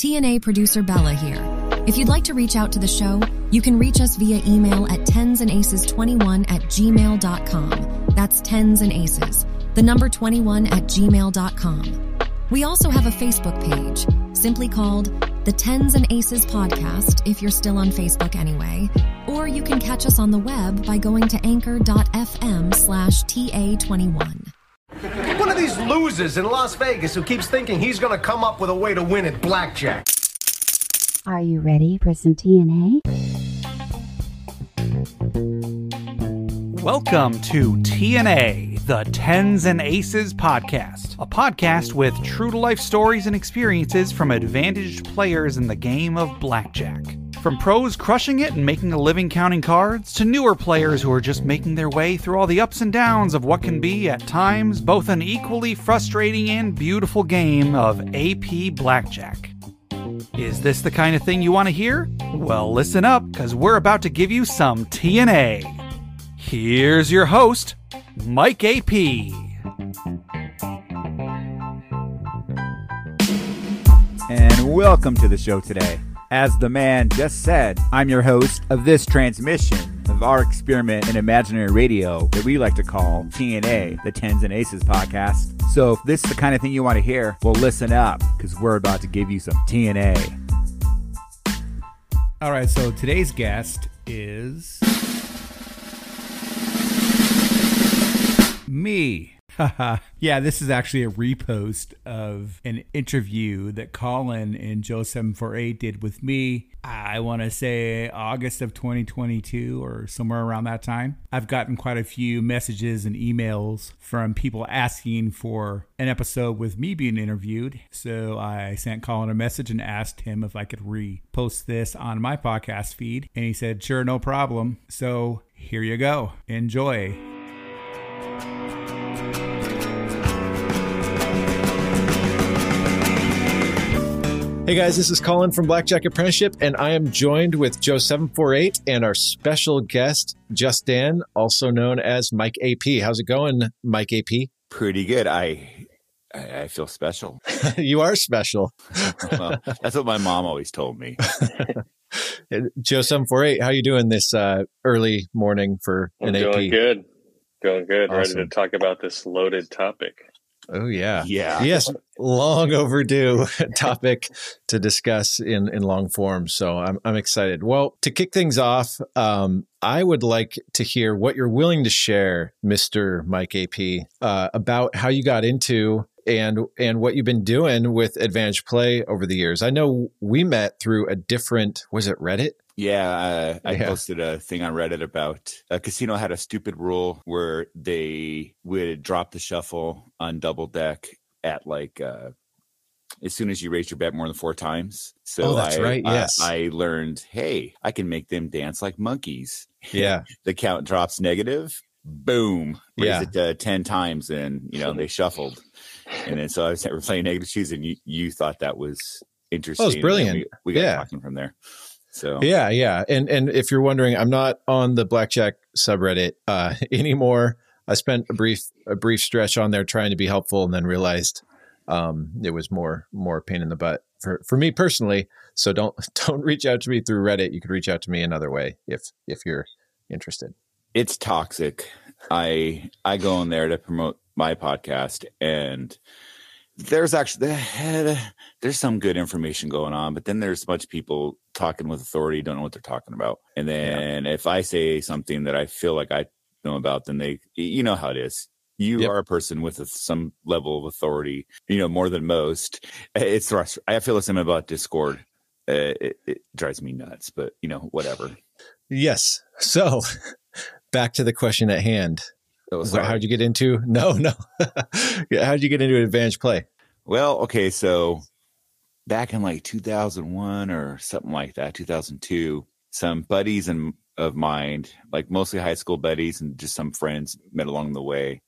TNA producer Bella here. If you'd like to reach out to the show, you can reach us via email at tensandaces21 at gmail.com. That's tens and aces, the number 21 at gmail.com. We also have a Facebook page, simply called the Tens and Aces Podcast, if you're still on Facebook anyway, or you can catch us on the web by going to anchor.fm slash TA21. One of these losers in Las Vegas who keeps thinking he's gonna come up with a way to win at blackjack. Are you ready for some TNA? Welcome to TNA, the Tens and Aces podcast, a podcast with true to life stories and experiences from advantaged players in the game of blackjack. From pros crushing it and making a living counting cards, to newer players who are just making their way through all the ups and downs of what can be, at times, both an equally frustrating and beautiful game of AP Blackjack. Is this the kind of thing you want to hear? Well, listen up, because we're about to give you some TNA. Here's your host, Mike AP. And welcome to the show today. As the man just said, I'm your host of this transmission of our experiment in imaginary radio that we like to call TNA, the Tens and Aces podcast. So if this is the kind of thing you want to hear, well, listen up because we're about to give you some TNA. All right, so today's guest is me. yeah, this is actually a repost of an interview that Colin and Joe748 did with me. I want to say August of 2022 or somewhere around that time. I've gotten quite a few messages and emails from people asking for an episode with me being interviewed. So I sent Colin a message and asked him if I could repost this on my podcast feed. And he said, sure, no problem. So here you go. Enjoy. Hey guys, this is Colin from Blackjack Apprenticeship, and I am joined with Joe748 and our special guest, Just Dan, also known as Mike AP. How's it going, Mike AP? Pretty good. I I, I feel special. you are special. well, that's what my mom always told me. Joe748, how you doing this uh, early morning for I'm an doing AP? good. Doing good. Ready to talk about this loaded topic. Oh yeah, Yeah. yes, long overdue topic to discuss in in long form. So I'm I'm excited. Well, to kick things off, um, I would like to hear what you're willing to share, Mister Mike AP, uh, about how you got into and and what you've been doing with Advantage Play over the years. I know we met through a different was it Reddit? Yeah, uh, I Yeah. posted a thing on Reddit about a casino had a stupid rule where they would drop the shuffle on double deck at like uh, as soon as you raise your bet more than four times. So Oh, that's I, right, yes. I, learned, hey, I can make them dance like monkeys. Yeah, The count drops negative. Boom, raise Yeah. it to ten times, and you know they shuffled, and then so I was playing negative shoes, and you you thought that was interesting. and then brilliant. We, we got Yeah. talking from there. So Yeah, yeah. And and if you're wondering, I'm not on the blackjack subreddit uh, anymore. I spent a brief a brief stretch on there trying to be helpful, and then realized um, it was more more pain in the butt for for me personally. So don't don't reach out to me through Reddit. You could reach out to me another way if if you're interested. it's toxic. I I go in there to promote my podcast, and there's actually there's some good information going on, but then there's a bunch of people talking with authority, don't know what they're talking about. And then if I say something that I feel like I know about, then they you know how it is. You Yep. are a person with a, some level of authority, you know, more than most. It's I feel the same about Discord. Uh, it, it drives me nuts, but you know, whatever. Yes. So back to the question at hand. So, So sorry. how'd you get into? No, no. How'd you get into advantage play? Well, okay, so back in like 2001 or something like that, 2002, some buddies and of mine, like mostly high school buddies and just some friends met along the way.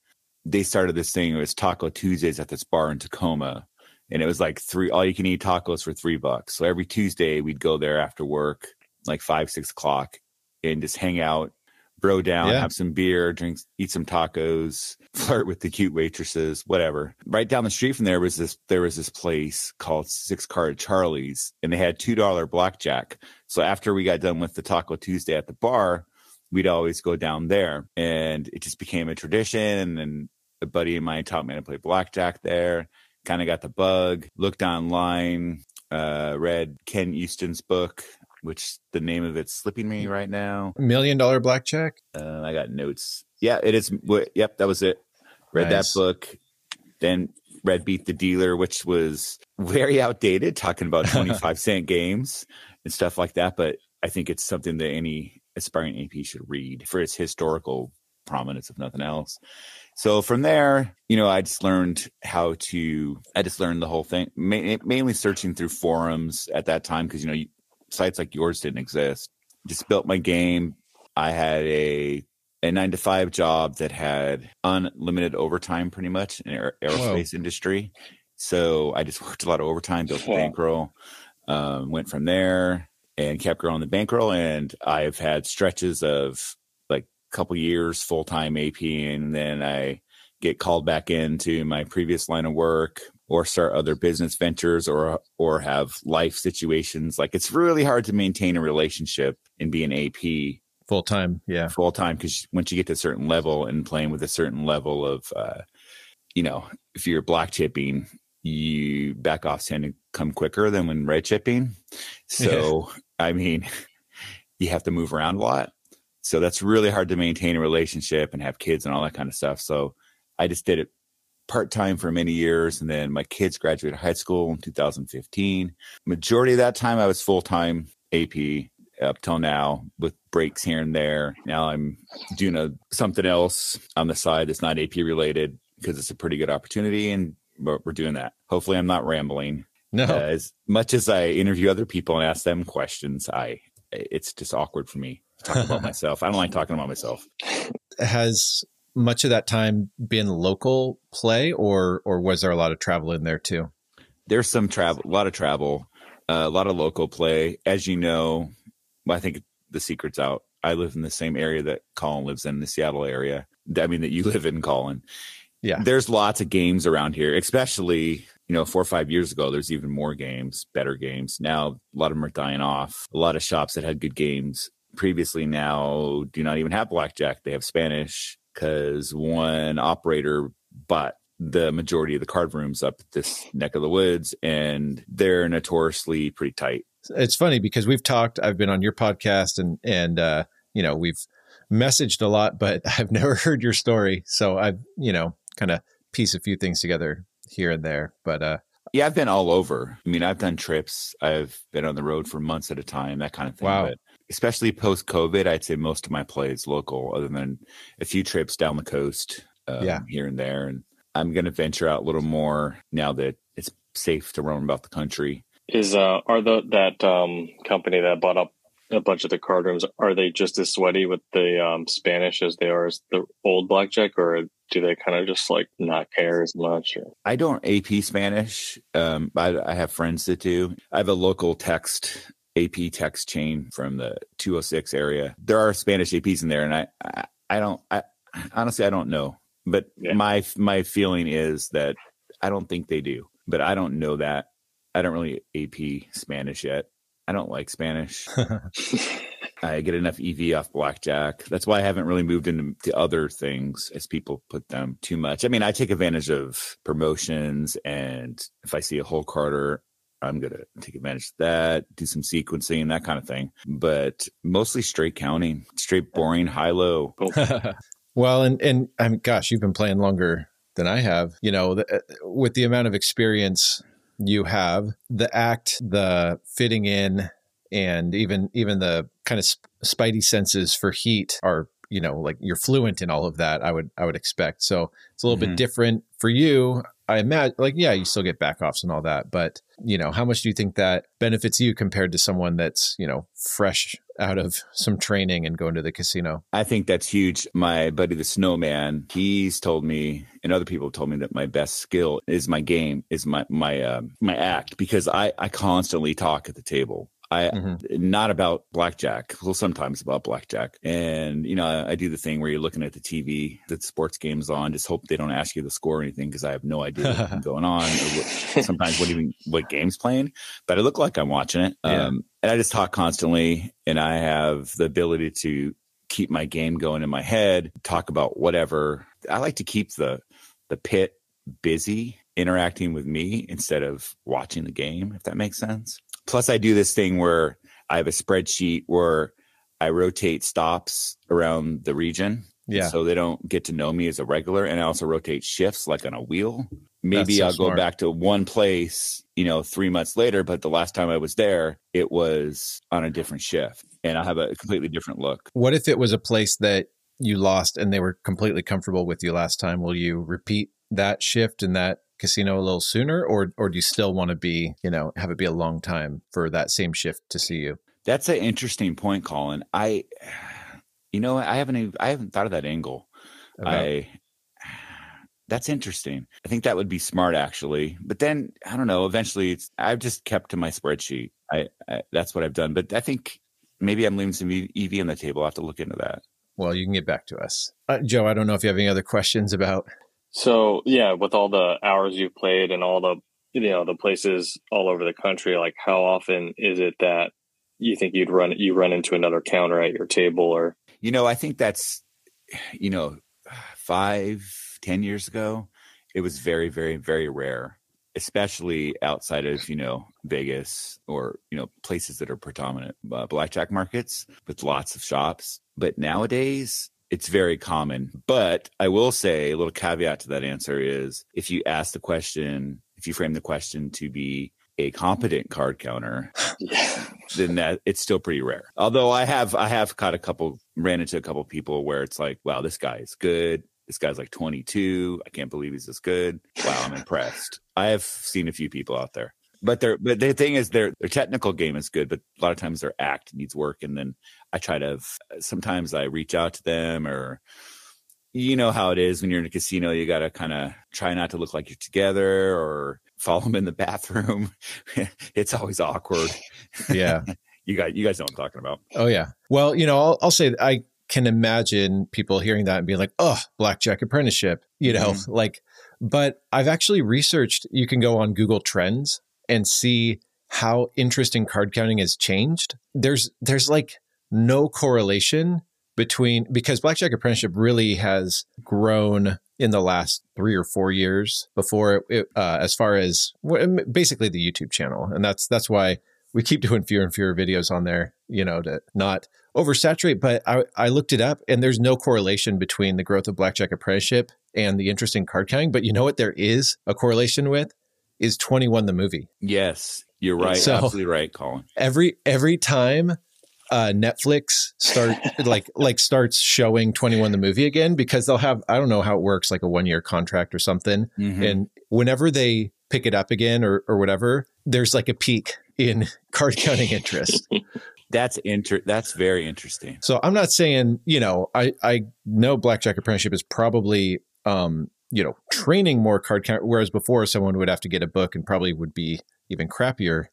They started this thing. It was Taco Tuesdays at this bar in Tacoma, and it was like three all you can eat tacos for three bucks. So every Tuesday we'd go there after work, like five six o'clock, and just hang out, bro down, Yeah. have some beer, drink, eat some tacos, flirt with the cute waitresses, whatever. Right down the street from there was this there was this place called Six Card Charlie's, and they had two dollar blackjack. So after we got done with the Taco Tuesday at the bar, we'd always go down there, and it just became a tradition. And a buddy of mine taught me to play blackjack there. Kind of got the bug. Looked online, uh, read Ken Uston's book, which the name of it's slipping me right now. Million dollar blackjack. Uh, I got notes. Yeah, it is. Yep, that was it. Read Nice. that book. Then read Beat the Dealer, which was very outdated, talking about 25 cent games and stuff like that. But I think it's something that any aspiring AP should read for its historical prominence, if nothing else. So from there, you know, I just learned how to, I just learned the whole thing, ma- mainly searching through forums at that time because, you know, you- sites like yours didn't exist. Just built my game. I had a a nine to five job that had unlimited overtime pretty much in aer- aerospace industry. So I just worked a lot of overtime, built a bankroll, um, went from there and kept growing the bankroll. And I've had stretches of like a couple years full time AP, and then I get called back into my previous line of work or start other business ventures or or have life situations like it's really hard to maintain a relationship and be an AP Full time. Yeah. full time because once you get to a certain level and playing with a certain level of uh you know if you're black chipping you back offs tend to come quicker than when red chipping so i mean you have to move around a lot so that's really hard to maintain a relationship and have kids and all that kind of stuff so i just did it part-time for many years and then my kids graduated high school in 2015 majority of that time i was full-time ap up till now with breaks here and there. Now I'm doing a something else on the side that's not AP related because it's a pretty good opportunity and we're, we're doing that. Hopefully I'm not rambling. No. Uh, as much as I interview other people and ask them questions, I it's just awkward for me to talk about myself. I don't like talking about myself. Has much of that time been local play, or or was there a lot of travel in there too? There's some travel, a lot of travel, uh, a lot of local play. As you know, I think the secret's out. I live in the same area that Colin lives in, the Seattle area. I mean, that you live in, Colin. Yeah. There's lots of games around here, especially, you know, four or five years ago, there's even more games, better games. Now, a lot of them are dying off. A lot of shops that had good games previously now do not even have blackjack. They have Spanish because one operator bought the majority of the card rooms up this neck of the woods and they're notoriously pretty tight. It's funny because we've talked. I've been on your podcast, and and uh, you know we've messaged a lot, but I've never heard your story. So I've you know kind of piece a few things together here and there. But uh, Yeah, I've been all over. I mean, I've done trips. I've been on the road for months at a time, that kind of thing. Wow. But especially post COVID, I'd say most of my play is local, other than a few trips down the coast um, Yeah. here and there. And I'm going to venture out a little more now that it's safe to roam about the country. Is uh are the that um company that bought up a bunch of the card rooms are they just as sweaty with the um Spanish as they are as the old blackjack or do they kind of just like not care as much or I don't AP Spanish. Um, I, I have friends that do. I have a local text AP text chain from the 206 area. There are Spanish APs in there, and I I, I don't. I honestly I don't know, but Yeah. my my feeling is that I don't think they do. But I don't know that. I don't really AP Spanish yet. I don't like Spanish. I get enough EV off blackjack. That's why I haven't really moved into other things as people put them too much. I mean, I take advantage of promotions, and if I see a hole carder, I'm gonna take advantage of that, do some sequencing, and that kind of thing. But mostly straight counting, straight boring, high low. well, and and I'm gosh, you've been playing longer than I have. You know, the, uh, with the amount of experience you have, the act, the fitting in, and even even the kind of sp- spidey senses for heat are you know like you're fluent in all of that. I would I would expect. So it's a little Mhm. bit different for you. I imagine, like, yeah, you still get back offs and all that, but you know, how much do you think that benefits you compared to someone that's you know fresh out of some training and going to the casino? I think that's huge. My buddy, the snowman, he's told me, and other people have told me that my best skill is my game, is my my um, my act, because I I constantly talk at the table. I Mm-hmm. not about blackjack. Well, sometimes about blackjack. And you know, I, I do the thing where you're looking at the TV, the sports games on. Just hope they don't ask you the score or anything because I have no idea what's going on. Or what, sometimes what even what game's playing, but I look like I'm watching it. Yeah. Um, and I just talk constantly, and I have the ability to keep my game going in my head. Talk about whatever. I like to keep the the pit busy interacting with me instead of watching the game, if that makes sense. Plus, I do this thing where I have a spreadsheet where I rotate stops around the region. Yeah. So they don't get to know me as a regular. And I also rotate shifts like on a wheel. Maybe so I'll smart. go back to one place, you know, three months later, but the last time I was there, it was on a different shift and I'll have a completely different look. What if it was a place that you lost and they were completely comfortable with you last time? Will you repeat that shift in that casino a little sooner, or or do you still want to be, you know, have it be a long time for that same shift to see you? That's an interesting point, Colin. I, you know, I haven't, even, I haven't thought of that angle. About- I, that's interesting. I think that would be smart, actually. But then I don't know. Eventually, it's I've just kept to my spreadsheet. I, I that's what I've done. But I think maybe I'm leaving some EV on the table. I will have to look into that. Well, you can get back to us, uh, Joe. I don't know if you have any other questions about. So yeah, with all the hours you've played and all the you know the places all over the country, like how often is it that you think you'd run you run into another counter at your table or You know, I think that's, you know, five, ten years ago, it was very, very, very rare, especially outside of, you know, Vegas or, you know, places that are predominant uh, blackjack markets with lots of shops. But nowadays, it's very common. But I will say a little caveat to that answer is if you ask the question, if you frame the question to be a competent card counter, yeah. then that it's still pretty rare. Although I have I have caught a couple ran into a couple people where it's like, wow, this guy is good. This guy's like 22. I can't believe he's this good. Wow, I'm impressed. I have seen a few people out there. But their but the thing is their their technical game is good, but a lot of times their act needs work and then I try to sometimes I reach out to them or you know how it is when you're in a casino, you got to kind of try not to look like you're together or follow them in the bathroom. it's always awkward. Yeah. You guys, you guys know what I'm talking about. Oh yeah. Well, you know, I'll, I'll say I can imagine people hearing that and being like, "Oh, blackjack apprenticeship," you know, mm-hmm. like. But I've actually researched. You can go on Google Trends and see how interest in card counting has changed. There's there's like no correlation between because blackjack apprenticeship really has grown in the last three or four years before it, uh, as far as basically the youtube channel and that's that's why we keep doing fewer and fewer videos on there you know to not oversaturate but I, I looked it up and there's no correlation between the growth of blackjack apprenticeship and the interest in card counting but you know what there is a correlation with is 21 the movie Yes, you're right. So- Absolutely right, Colin. every every time uh, Netflix start like like starts showing 21 the movie again because they'll have I don't know how it works like a one year contract or something Mhm. and whenever they pick it up again or or whatever there's like a peak in card counting interest That's inter. That's very interesting. so I'm not saying you know I I know Blackjack Apprenticeship is probably um you know training more card count whereas before someone would have to get a book and probably would be even crappier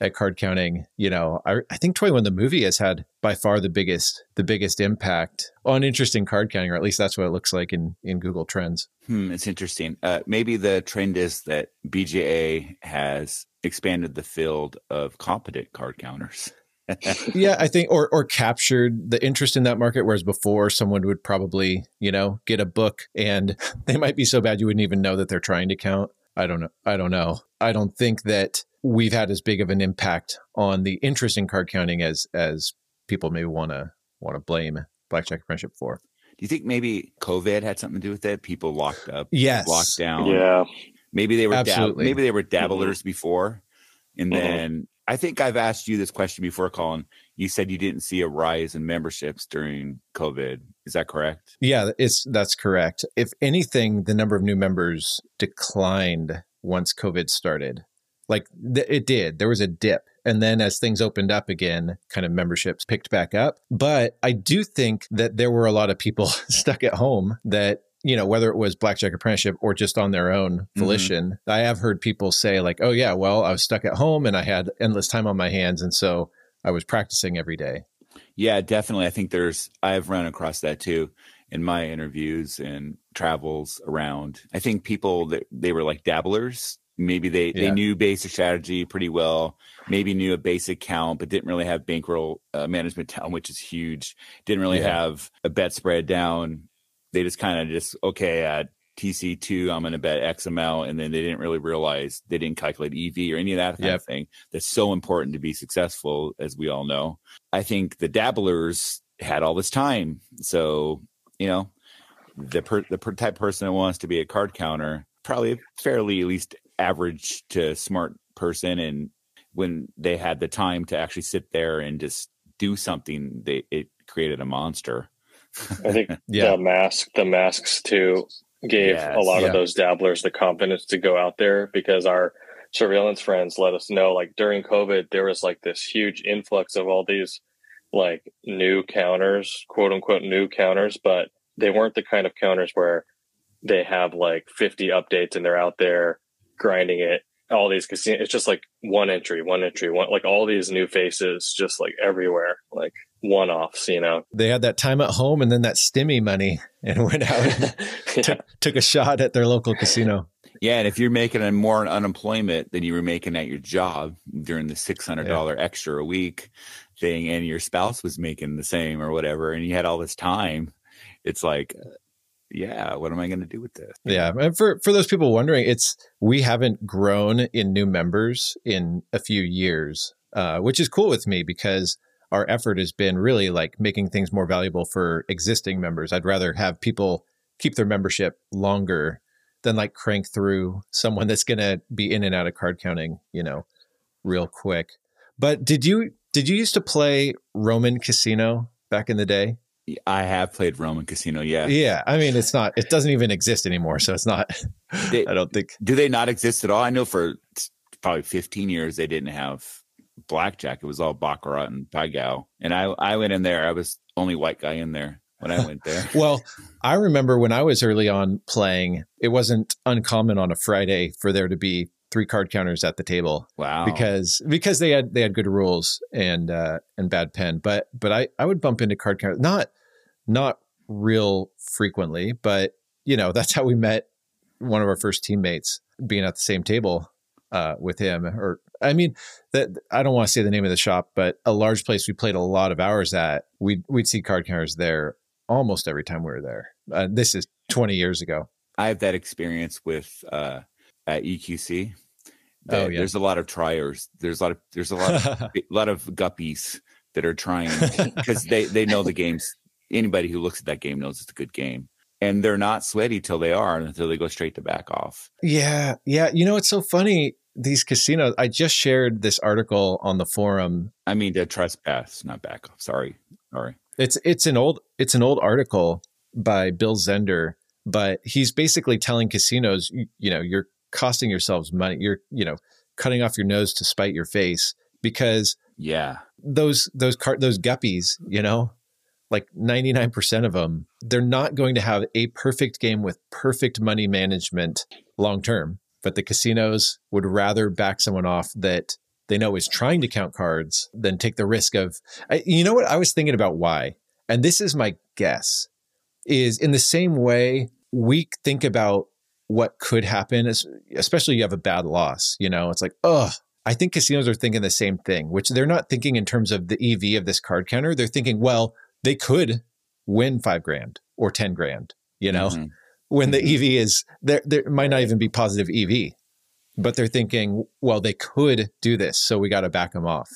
at card counting you know I, I think 21 the movie has had by far the biggest the biggest impact on interesting card counting or at least that's what it looks like in in Google Trends Hmm, it's interesting. Uh, maybe the trend is that BJA has expanded the field of competent card counters. Yeah I think or or captured the interest in that market whereas before someone would probably you know get a book and they might be so bad you wouldn't even know that they're trying to count I don't know I don't know I don't think that we've had as big of an impact on the interest in card counting as as people may want to want to blame blackjack apprenticeship for Do you think maybe COVID had something to do with it? People locked up, Yes. locked down. Yeah. Maybe they were dab- Absolutely. maybe they were dabblers before, and Mhm. then I think I've asked you this question before, Colin. You said you didn't see a rise in memberships during COVID. Is that correct? Yeah, it's that's correct. If anything, the number of new members declined once COVID started. Like th- it did. There was a dip. And then as things opened up again, kind of memberships picked back up. But I do think that there were a lot of people stuck at home that, you know, whether it was Blackjack Apprenticeship or just on their own volition, I have heard people say, like, oh, yeah, well, I was stuck at home and I had endless time on my hands. And so I was practicing every day. Yeah, definitely. I think there's I've run across that too in my interviews and travels around. I think people that they were like dabblers. Maybe they, yeah. they knew basic strategy pretty well, maybe knew a basic count, but didn't really have bankroll uh, management down, which is huge. Didn't really yeah. have a bet spread down. They just kind of just, okay, at TC2, I'm going to bet XML. And then they didn't really realize they didn't calculate EV or any of that kind yep. of thing. That's so important to be successful, as we all know. I think the dabblers had all this time. So you know, the per, the per type person that wants to be a card counter, probably a fairly at least average to smart person, and when they had the time to actually sit there and just do something, they it created a monster. I think yeah. the mask, the masks too, gave yes, a lot yeah. of those dabblers the confidence to go out there because our surveillance friends let us know like during COVID there was like this huge influx of all these like new counters, quote unquote new counters, but they weren't the kind of counters where they have like 50 updates and they're out there grinding it. All these casinos, it's just like one entry, one entry, one like all these new faces, just like everywhere, like one offs. You know, they had that time at home and then that stimmy money and went out and yeah. took, took a shot at their local casino. Yeah, and if you're making more unemployment than you were making at your job during the six hundred dollar yeah. extra a week, thing and your spouse was making the same or whatever and you had all this time it's like yeah what am i going to do with this yeah and for for those people wondering it's we haven't grown in new members in a few years uh, which is cool with me because our effort has been really like making things more valuable for existing members i'd rather have people keep their membership longer than like crank through someone that's going to be in and out of card counting you know real quick but did you did you used to play Roman Casino back in the day? I have played Roman Casino. Yeah. Yeah. I mean, it's not, it doesn't even exist anymore. So it's not, they, I don't think. Do they not exist at all? I know for probably 15 years they didn't have blackjack. It was all Baccarat and Pai Gow. And I, I went in there. I was only white guy in there when I went there. well, I remember when I was early on playing, it wasn't uncommon on a Friday for there to be three card counters at the table. Wow. Because because they had they had good rules and uh and bad pen. But but I I would bump into card counters not not real frequently, but you know, that's how we met one of our first teammates being at the same table uh with him or I mean that I don't want to say the name of the shop, but a large place we played a lot of hours at. We'd we'd see card counters there almost every time we were there. Uh, this is 20 years ago. I have that experience with uh at EQC. Oh, yeah. There's a lot of triers. There's a lot of there's a lot of a lot of guppies that are trying because they they know the games. Anybody who looks at that game knows it's a good game, and they're not sweaty till they are until they go straight to back off. Yeah, yeah. You know, it's so funny. These casinos. I just shared this article on the forum. I mean, to trespass, not back off. Sorry, sorry. It's it's an old it's an old article by Bill Zender, but he's basically telling casinos, you, you know, you're costing yourselves money. You're, you know, cutting off your nose to spite your face because yeah, those those car those guppies, you know, like 99% of them, they're not going to have a perfect game with perfect money management long term. But the casinos would rather back someone off that they know is trying to count cards than take the risk of. I, you know what? I was thinking about why, and this is my guess, is in the same way we think about what could happen, especially you have a bad loss. You know, it's like, oh, I think casinos are thinking the same thing, which they're not thinking in terms of the EV of this card counter. They're thinking, well, they could win five grand or 10 grand, you know, mm-hmm. When the mm-hmm. EV is there, there might not even be positive EV, but they're thinking, well, they could do this. So we got to back them off.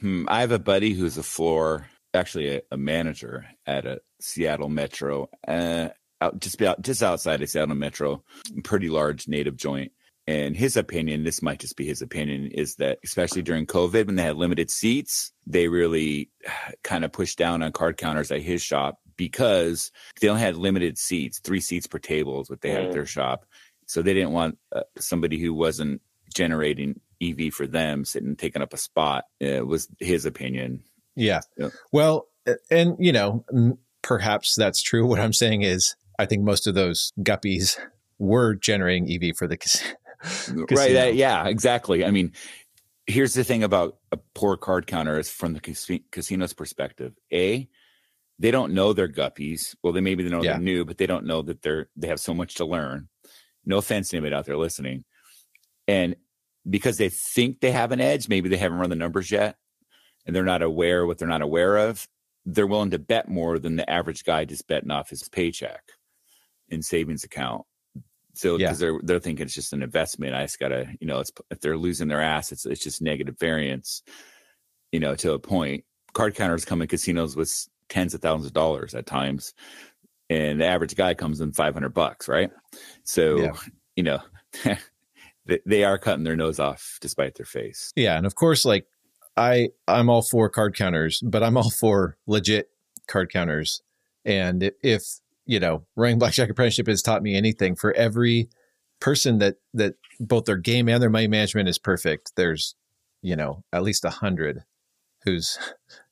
Hmm. I have a buddy who's a floor, actually a, a manager at a Seattle Metro. Uh, out just out, just outside of Seattle Metro, pretty large native joint. And his opinion, this might just be his opinion, is that especially during COVID when they had limited seats, they really kind of pushed down on card counters at his shop because they only had limited seats, three seats per table is what they had at their mm. shop. So they didn't want uh, somebody who wasn't generating EV for them sitting taking up a spot. It was his opinion. Yeah. yeah. Well, and you know, perhaps that's true. What I'm saying is I think most of those guppies were generating EV for the casino. right. Uh, yeah, exactly. I mean, here's the thing about a poor card counter is from the casi- casino's perspective. A, they don't know they're guppies. Well, they maybe they know Yeah. they're new, but they don't know that they're they have so much to learn. No offense to anybody out there listening. And because they think they have an edge, maybe they haven't run the numbers yet, and they're not aware of what they're not aware of. They're willing to bet more than the average guy just betting off his paycheck in savings account. So Yeah. because they're they're thinking it's just an investment. I just gotta, you know, it's if they're losing their ass, it's it's just negative variance, you know, to a point. Card counters come in casinos with tens of thousands of dollars at times, and the average guy comes in five hundred bucks, right? So Yeah. you know, they, they are cutting their nose off despite their face. Yeah, and of course, like I I'm all for card counters, but I'm all for legit card counters. And if you know, running Blackjack Apprenticeship has taught me anything, for every person that that both their game and their money management is perfect, there's you know at least a hundred who's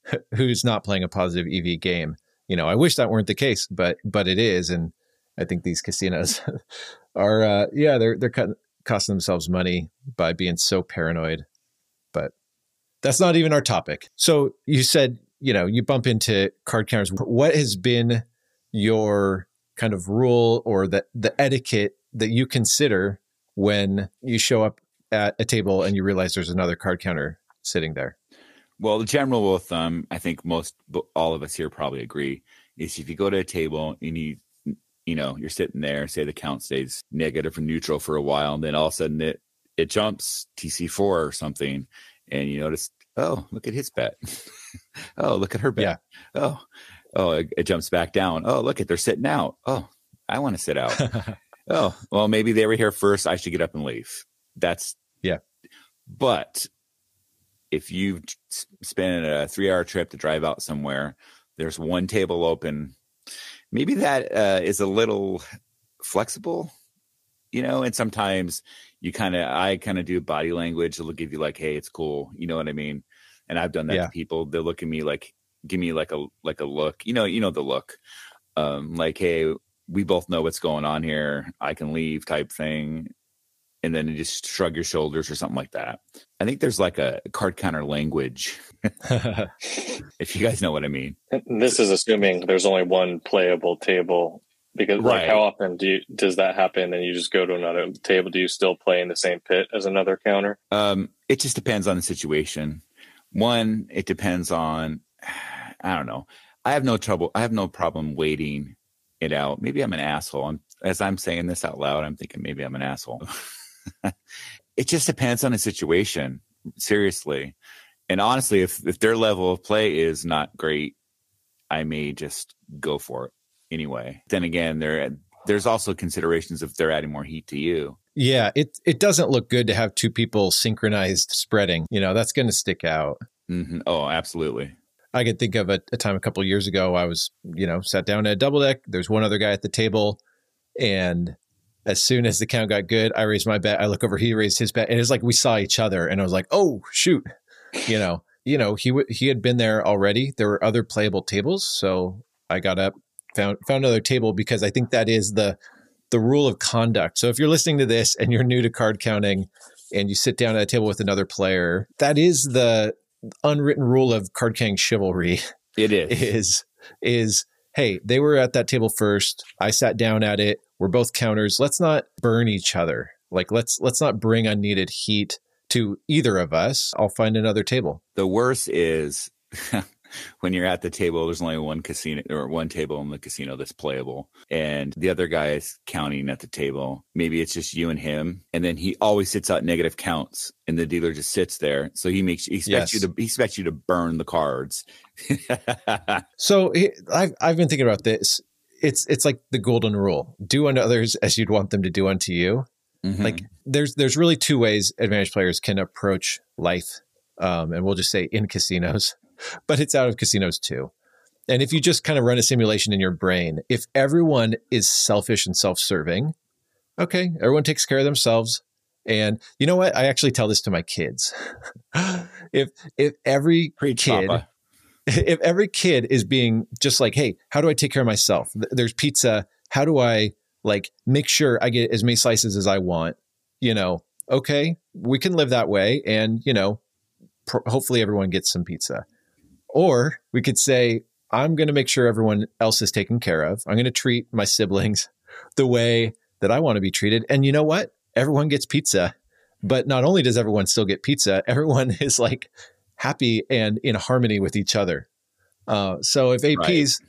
who's not playing a positive EV game. You know, I wish that weren't the case, but but it is, and I think these casinos are uh, yeah they're they're cutting costing themselves money by being so paranoid but that's not even our topic. So you said, you know, you bump into card counters. What has been your kind of rule or the the etiquette that you consider when you show up at a table and you realize there's another card counter sitting there? Well, the general rule of thumb, I think most all of us here probably agree, is if you go to a table and you you know you're sitting there, say the count stays negative or neutral for a while, and then all of a sudden it it jumps TC four or something, and you notice, oh, look at his bet. oh, look at her bet. Oh, oh, it, it jumps back down. Oh, look at they're sitting out. Oh, I want to sit out. oh, well, maybe they were here first. I should get up and leave. That's yeah. But if you've spent a three hour trip to drive out somewhere, there's one table open. Maybe that uh, is a little flexible, you know, and sometimes you kind of, I kind of do body language. It'll give you like, Hey, it's cool. You know what I mean? And I've done that Yeah. to people. They look at me like, give me like a, like a look, you know, you know, the look, um, like, Hey, we both know what's going on here. I can leave type thing. And then you just shrug your shoulders or something like that. I think there's like a card counter language, if you guys know what I mean. This is assuming there's only one playable table because like how often do you, does that happen and you just go to another table? Do you still play in the same pit as another counter? Um, it just depends on the situation. One, it depends on, I don't know. I have no trouble. I have no problem waiting it out. Maybe I'm an asshole. I'm, as I'm saying this out loud, I'm thinking maybe I'm an asshole. it just depends on the situation. Seriously. And honestly, if, if their level of play is not great, I may just go for it anyway. Then again, there, there's also considerations if they're adding more heat to you. Yeah, it it doesn't look good to have two people synchronized spreading. You know, that's going to stick out. hmm Oh, absolutely. I could think of a, a time a couple of years ago. I was, you know, sat down at a double deck. There's one other guy at the table, and as soon as the count got good, I raised my bet. I look over, he raised his bet, and it's like we saw each other, and I was like, "Oh shoot," you know, you know, he w- he had been there already. There were other playable tables, so I got up, found found another table because I think that is the the rule of conduct. So if you're listening to this and you're new to card counting, and you sit down at a table with another player, that is the unwritten rule of card counting chivalry It is. is is hey they were at that table first i sat down at it we're both counters let's not burn each other like let's let's not bring unneeded heat to either of us i'll find another table The worst is when you're at the table, there's only one casino or one table in the casino that's playable, and the other guy is counting at the table. Maybe it's just you and him, and then he always sits out negative counts, and the dealer just sits there. So he makes he expects Yes. you to he expects you to burn the cards. so I've, I've been thinking about this it's it's like the golden rule. Do unto others as you'd want them to do unto you. Mhm. like there's there's really two ways advantage players can approach life um, and we'll just say in casinos but it's out of casinos too. And if you just kind of run a simulation in your brain if everyone is selfish and self-serving okay everyone takes care of themselves. And you know what? I actually tell this to my kids. If if every Preach, kid Papa. If every kid is being just like, hey, how do I take care of myself? There's pizza. How do I like make sure I get as many slices as I want? You know, okay, we can live that way. And, you know, pr- hopefully everyone gets some pizza. Or we could say, I'm going to make sure everyone else is taken care of. I'm going to treat my siblings the way that I want to be treated. And you know what? Everyone gets pizza. But not only does everyone still get pizza, everyone is like happy and in harmony with each other. Uh, so if APs, right.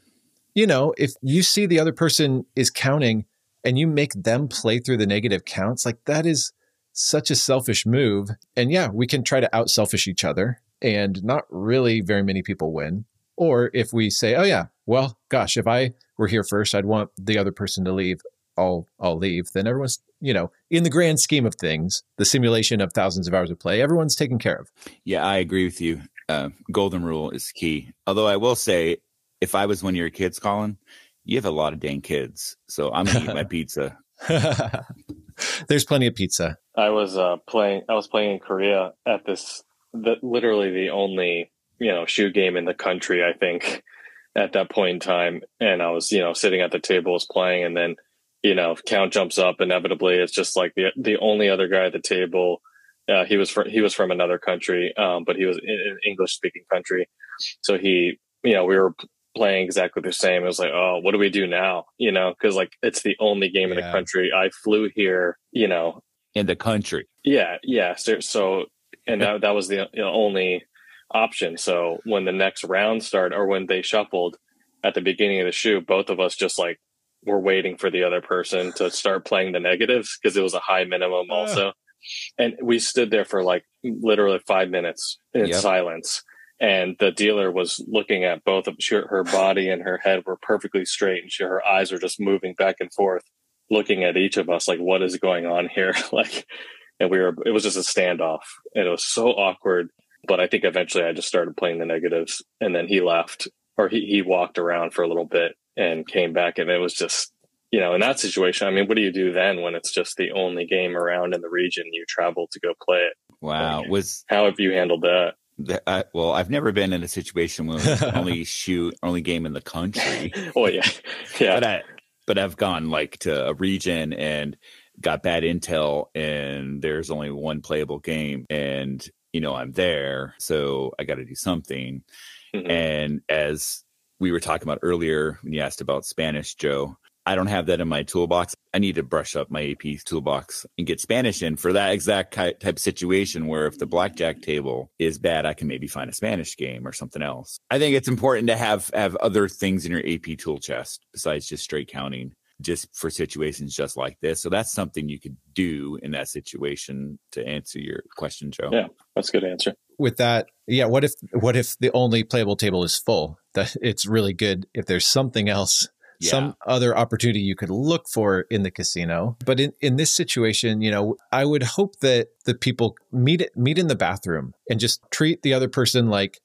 you know, if you see the other person is counting and you make them play through the negative counts, like that is such a selfish move. And yeah, we can try to out selfish each other and not really very many people win. Or if we say, oh, yeah, well, gosh, if I were here first, I'd want the other person to leave. I'll I'll leave. Then everyone's you know in the grand scheme of things, the simulation of thousands of hours of play, everyone's taken care of. Yeah, I agree with you. Uh, golden rule is key. Although I will say, if I was one of your kids, Colin, you have a lot of dang kids, so I'm gonna eat my pizza. There's plenty of pizza. I was uh, playing. I was playing in Korea at this. The, literally the only you know shoe game in the country. I think at that point in time, and I was you know sitting at the tables playing, and then you know count jumps up. Inevitably, it's just like the the only other guy at the table. Uh, he was from he was from another country, um, but he was in an English speaking country. So he, you know, we were playing exactly the same. It was like, oh, what do we do now? You know, because like it's the only game yeah. in the country. I flew here, you know, in the country. Yeah, yeah. So, so and that that was the you know, only option. So when the next round started, or when they shuffled at the beginning of the shoot, both of us just like were waiting for the other person to start playing the negatives because it was a high minimum also. And we stood there for like literally five minutes in yep. silence. And the dealer was looking at both of she, her body and her head were perfectly straight and she, her eyes were just moving back and forth looking at each of us like what is going on here? Like and we were it was just a standoff. And it was so awkward but i think eventually i just started playing the negatives and then he left or he, he walked around for a little bit and came back and it was just you know in that situation i mean what do you do then when it's just the only game around in the region you travel to go play it wow like, was how have you handled that I, well, I've never been in a situation where only shoot only game in the country. oh yeah, yeah. But I, but I've gone like to a region and got bad intel, and there's only one playable game, and you know I'm there, so I got to do something. Mm-hmm. And as we were talking about earlier when you asked about Spanish, Joe, I don't have that in my toolbox. I need to brush up my AP toolbox and get Spanish in for that exact type of situation where if the blackjack table is bad, I can maybe find a Spanish game or something else. I think it's important to have have other things in your AP tool chest besides just straight counting just for situations just like this. So that's something you could do in that situation to answer your question, Joe. Yeah, that's a good answer. With that, yeah, what if what if the only playable table is full? That it's really good if there's something else yeah. some other opportunity you could look for in the casino. But in, in this situation, you know, I would hope that the people meet meet in the bathroom and just treat the other person like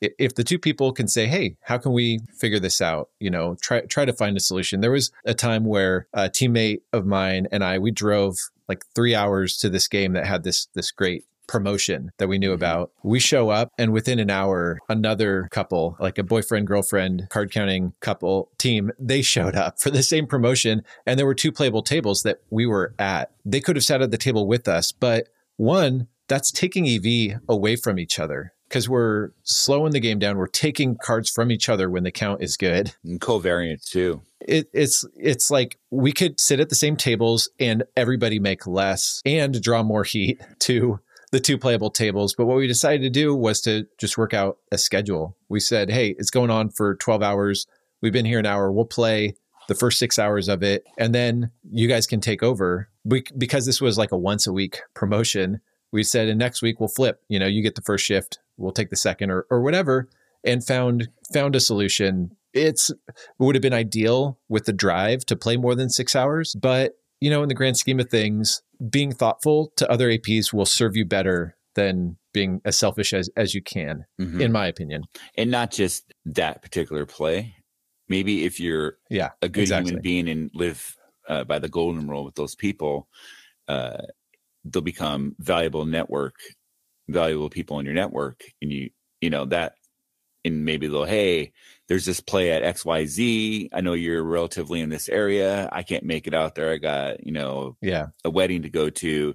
if the two people can say, "Hey, how can we figure this out?" You know, try try to find a solution. There was a time where a teammate of mine and I we drove like three hours to this game that had this this great promotion that we knew mm-hmm. about. We show up and within an hour, another couple, like a boyfriend, girlfriend, card counting couple team, they showed up for the same promotion. And there were two playable tables that we were at. They could have sat at the table with us, but one, that's taking EV away from each other because we're slowing the game down. We're taking cards from each other when the count is good. And covariance too. It, it's it's like we could sit at the same tables and everybody make less and draw more heat to the two playable tables. But what we decided to do was to just work out a schedule. We said, hey, it's going on for 12 hours. We've been here an hour. We'll play the first six hours of it. And then you guys can take over. We, because this was like a once a week promotion, we said, and next week we'll flip. You know, you get the first shift, we'll take the second or, or whatever. And found found a solution. It's it would have been ideal with the drive to play more than six hours, but you know, in the grand scheme of things, being thoughtful to other APs will serve you better than being as selfish as, as you can, mm-hmm. in my opinion. And not just that particular play. Maybe if you're yeah, a good exactly. human being and live uh, by the golden rule with those people, uh, they'll become valuable network, valuable people in your network. And you, you know, that, and maybe they'll, hey, there's this play at XYZ. I know you're relatively in this area. I can't make it out there. I got, you know, yeah, a wedding to go to.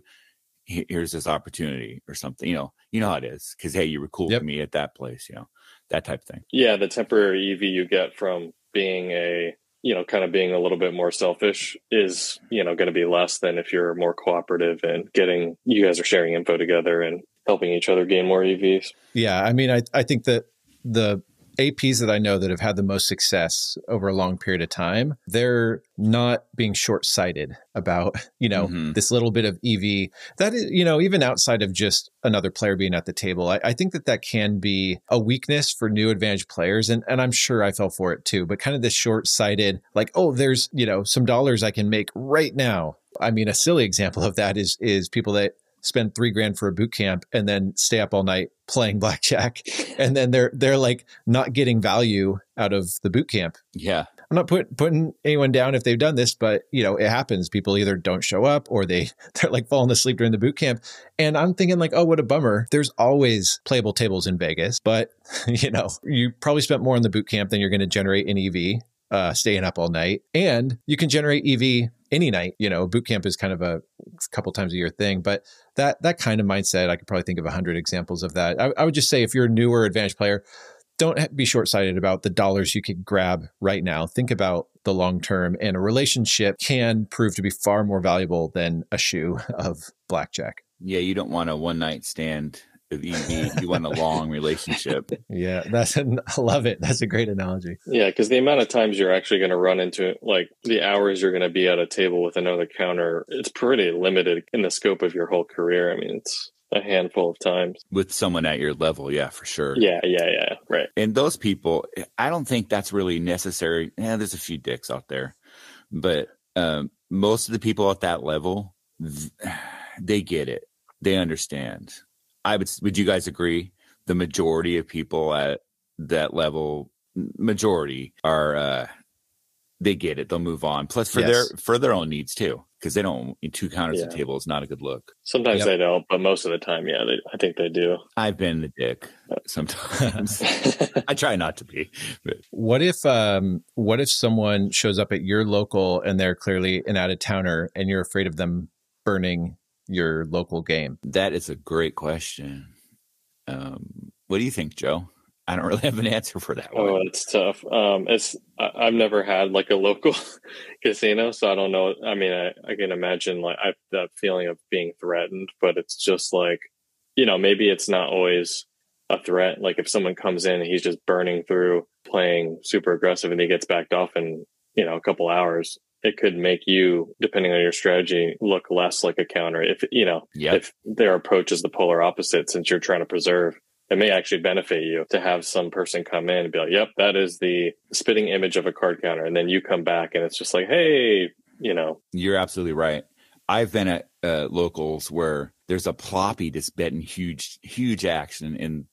here's this opportunity or something. You know, you know how it is because hey, you were cool Yep. with me at that place. You know, that type of thing. Yeah, the temporary EV you get from being a you know kind of being a little bit more selfish is you know going to be less than if you're more cooperative and getting you guys are sharing info together and helping each other gain more EVs. Yeah, I mean, I I think that the APs that I know that have had the most success over a long period of time, they're not being short-sighted about, you know, Mhm. this little bit of EV. That is, you know, even outside of just another player being at the table, I, I think that that can be a weakness for new advantage players, and and I'm sure I fell for it too. But kind of this short-sighted, like, oh, there's you know some dollars I can make right now. I mean, a silly example of that is is people that spend three grand for a boot camp and then stay up all night playing blackjack. And then they're they're like not getting value out of the boot camp. Yeah, i'm not put, putting anyone down if they've done this but you know it happens. People either don't show up or they they're like falling asleep during the boot camp. And i'm thinking like oh what a bummer. There's always playable tables in vegas but you know you probably spent more on the boot camp than you're going to generate in ev uh, staying up all night. And you can generate ev any night you know boot camp is kind of a couple times a year thing but that that kind of mindset i could probably think of a hundred examples of that I, I would just say if you're a newer advantage player don't be short-sighted about the dollars you could grab right now think about the long term and a relationship can prove to be far more valuable than a shoe of blackjack yeah. You don't want a one night stand of EV. you want a long relationship. yeah that's i love it that's a great analogy Yeah, because the amount of times you're actually going to run into like the hours you're going to be at a table with another counter, it's pretty limited in the scope of your whole career. I mean, it's a handful of times. with someone at your level. Yeah, for sure. Yeah, yeah, yeah. Right. And those people, I don't think that's really necessary. Yeah, there's a few dicks out there, but um, most of the people at that level, they get it. They understand. I would. Would you guys agree? The majority of people at that level, majority are. uh they get it. They'll move on. Plus, for Yes. their for their own needs too, because they don't. Two counters at Yeah. the table is not a good look. Sometimes Yep. they don't, but most of the time, yeah, they, I think they do. I've been the dick sometimes. I try not to be, but What if um what if someone shows up at your local and they're clearly an out of towner and you're afraid of them burning your local game? That is a great question. Um, what do you think, Joe? I don't really have an answer for that Oh, one. it's tough. Um, it's I, I've never had like a local casino, so I don't know. I mean, I, I can imagine like I, that feeling of being threatened, but it's just like, you know, maybe it's not always a threat. Like if someone comes in and he's just burning through, playing super aggressive, and he gets backed off in you know a couple hours, it could make you, depending on your strategy, look less like a counter. If you know, Yep. if their approach is the polar opposite, since you're trying to preserve it may actually benefit you to have some person come in and be like, yep, that is the spitting image of a card counter. And then you come back and it's just like, hey, you know, You're absolutely right. I've been at uh, locals where there's a ploppy just betting huge, huge action, and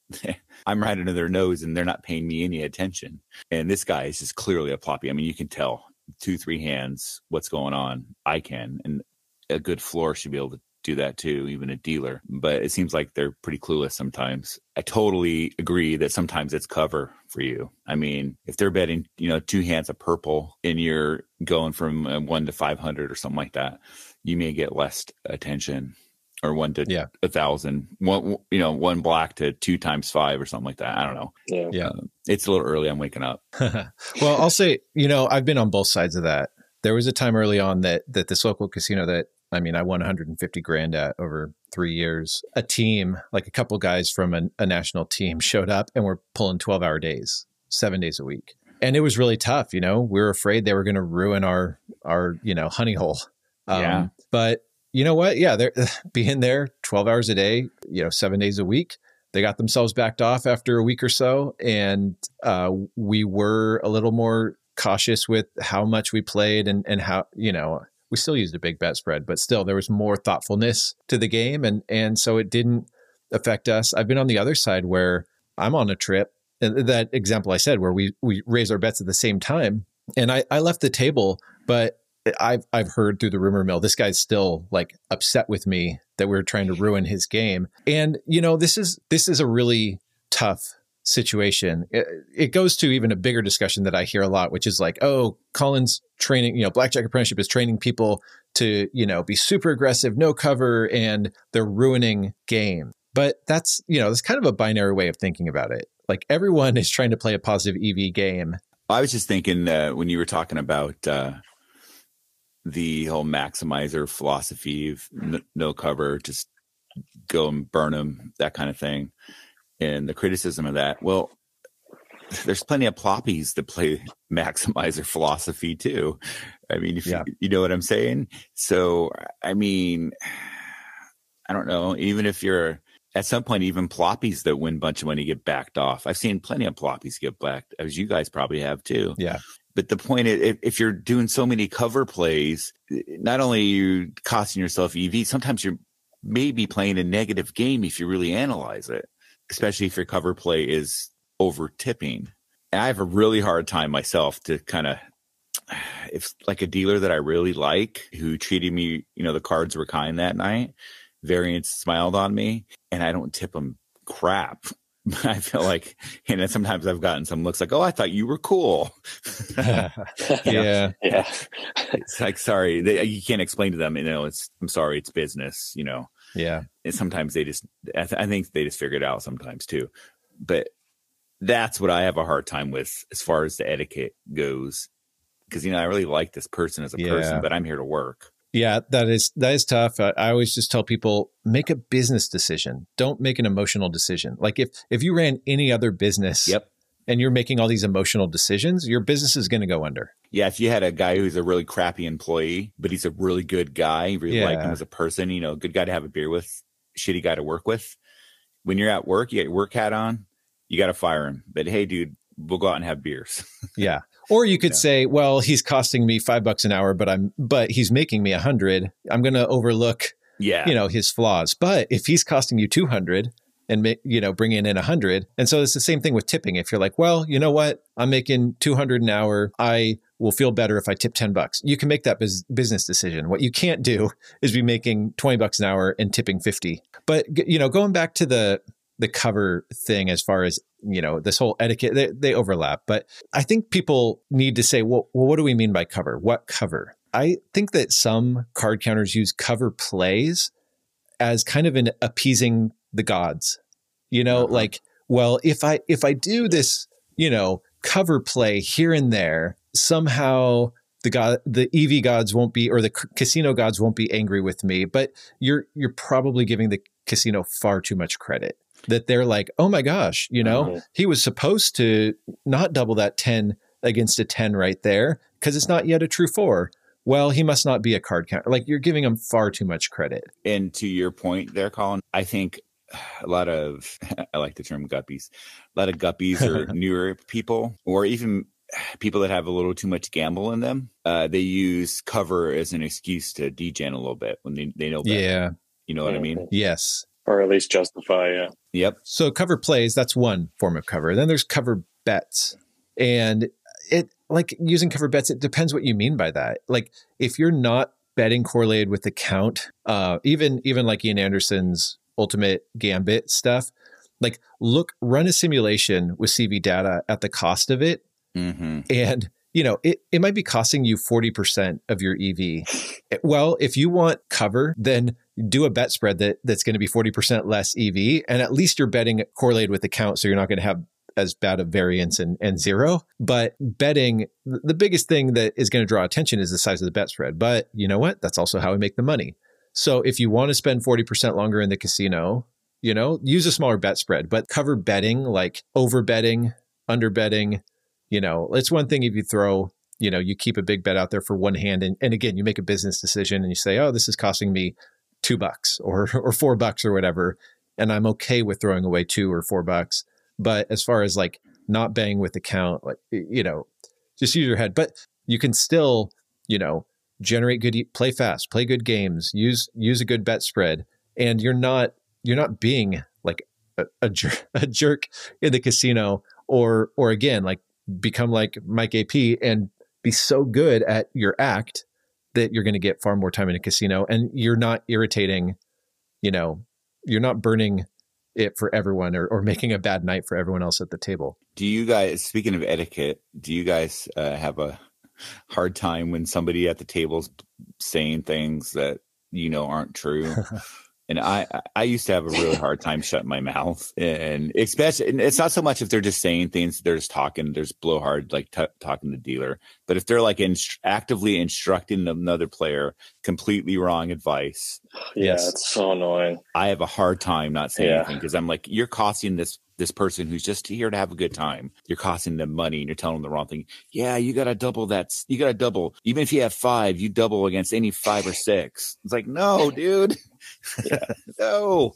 I'm right under their nose, and they're not paying me any attention. And this guy is just clearly a ploppy. I mean, you can tell two, three hands what's going on. I can, and a good floor should be able to do that too, even a dealer. But it seems like they're pretty clueless sometimes. I totally agree that sometimes it's cover for you. I mean, if they're betting, you know, two hands of purple and you're going from uh, one to 500 or something like that, you may get less attention or one to Yeah. a thousand, one, you know, one black to two times five or something like that. I don't know. yeah. Yeah. It's a little early. I'm waking up. well, I'll say, you know, I've been on both sides of that. There was a time early on that that this local casino that I mean, I won 150 grand at over three years. A team, like a couple guys from a, a national team, showed up and were pulling 12 hour days, seven days a week, and it was really tough. You know, we were afraid they were going to ruin our our you know honey hole. Um, Yeah. But you know what? Yeah, they're being there 12 hours a day, you know, seven days a week they got themselves backed off after a week or so and uh, we were a little more cautious with how much we played and, and how you know we still used a big bet spread but still there was more thoughtfulness to the game and and so it didn't affect us i've been on the other side where i'm on a trip and that example i said where we we raise our bets at the same time and i i left the table but I've I've heard through the rumor mill this guy's still like upset with me that we're trying to ruin his game. And you know, this is this is a really tough situation. It, it goes to even a bigger discussion that I hear a lot, which is like, oh, Colin's training, you know, Blackjack Apprenticeship is training people to, you know, be super aggressive, no cover, and they're ruining game. But that's, you know, that's kind of a binary way of thinking about it. Like everyone is trying to play a positive EV game. I was just thinking uh, when you were talking about uh, the whole maximizer philosophy of n- no cover, just go and burn them, that kind of thing, and the criticism of that. Well, there's plenty of ploppies that play maximizer philosophy too. I mean, if Yeah. you, you know what I'm saying. So, I mean, I don't know. Even if you're at some point, even ploppies that win a bunch of money get backed off. I've seen plenty of ploppies get backed, as you guys probably have too. Yeah. But the point is, if, you're doing so many cover plays, not only are you costing yourself EV, sometimes you're maybe playing a negative game if you really analyze it, especially if your cover play is over tipping. And I have a really hard time myself to kind of, if like a dealer that I really like who treated me, you know, the cards were kind that night, variance smiled on me, and I don't tip them crap. I feel like, and then sometimes I've gotten some looks like, "Oh, I thought you were cool." yeah. Yeah. it's like, sorry, they, you can't explain to them. You know, it's I'm sorry, it's business. You know, Yeah. and sometimes they just, I, th- I think they just figure it out sometimes too. But that's what I have a hard time with as far as the etiquette goes, because you know I really like this person as a Yeah. person, but I'm here to work. Yeah, that is that is tough. I, I always just tell people make a business decision. Don't make an emotional decision. Like if if you ran any other business Yep. and you're making all these emotional decisions, your business is going to go under. Yeah, if you had a guy who's a really crappy employee, but he's a really good guy, really like him as a person, you know, good guy to have a beer with, shitty guy to work with. When you're at work, you got your work hat on, you got to fire him. But hey, dude, we'll go out and have beers. Yeah. Or you could Yeah. say, well, he's costing me five bucks an hour, but I'm but he's making me a hundred. I'm going to overlook yeah, you know his flaws. But if he's costing you two hundred and you know bringing in a hundred, and so it's the same thing with tipping. If you're like, well, you know what, I'm making two hundred an hour, I will feel better if I tip ten bucks. You can make that bus- business decision. What you can't do is be making twenty bucks an hour and tipping fifty. But you know, going back to the the cover thing as far as you know this whole etiquette they, they overlap but i think people need to say well, well what do we mean by cover? What cover? I think that some card counters use cover plays as kind of an appeasing the gods you know Uh-huh. like well if i if i do this you know cover play here and there somehow the god the ev gods won't be or the c- casino gods won't be angry with me but you're you're probably giving the casino far too much credit that they're like oh my gosh you know? Mhm. he was supposed to not double that 10 against a 10 right there because it's not yet a true four. Well he must not be a card counter like you're giving him far too much credit. And to your point there, Colin, I think a lot of, I like the term guppies, a lot of guppies or newer people, or even people that have a little too much gamble in them, uh, they use cover as an excuse to degen a little bit when they, they know better. yeah. You know what I mean? yes Or at least justify, yeah. Yep. So cover plays, that's one form of cover. Then there's cover bets. And it like using cover bets, it depends what you mean by that. Like if you're not betting correlated with the count, uh, even even like Ian Andersen's ultimate gambit stuff, like look, run a simulation with CV data at the cost of it. hmm And you know, it, it might be costing you 40% of your EV. Well, if you want cover, then do a bet spread that that's going to be 40% less EV. And at least you're betting correlated with the count. So you're not going to have as bad a variance and, and zero. But betting, the biggest thing that is going to draw attention is the size of the bet spread. But you know what? That's also how we make the money. So if you want to spend 40% longer in the casino, you know, use a smaller bet spread, but cover betting like over betting, under betting, you know, it's one thing if you throw, you know, you keep a big bet out there for one hand and, and again, you make a business decision and you say, oh, this is costing me two bucks or or four bucks or whatever. And I'm okay with throwing away two or four bucks. But as far as like not bang with the count, like you know, just use your head. But you can still, you know, generate good play fast, play good games, use use a good bet spread. And you're not you're not being like a, a, jer- a jerk in the casino or or again like become like Mike AP and be so good at your act that you're going to get far more time in a casino and you're not irritating, you know, you're not burning it for everyone or, or making a bad night for everyone else at the table. Do you guys, speaking of etiquette, do you guys uh, have a hard time when somebody at the table's saying things that you know aren't true. and I I used to have a really hard time shutting my mouth, and especially and it's not so much if they're just saying things, they're just talking, there's blowhard like t- talking to the dealer, but if they're like in, actively instructing another player completely wrong advice, yeah, yes. it's so annoying. I have a hard time not saying yeah. anything because I'm like, you're costing this this person who's just here to have a good time. You're costing them money and you're telling them the wrong thing. Yeah, you got to double that. You got to double. Even if you have five, you double against any five or six. It's like, no, dude. no.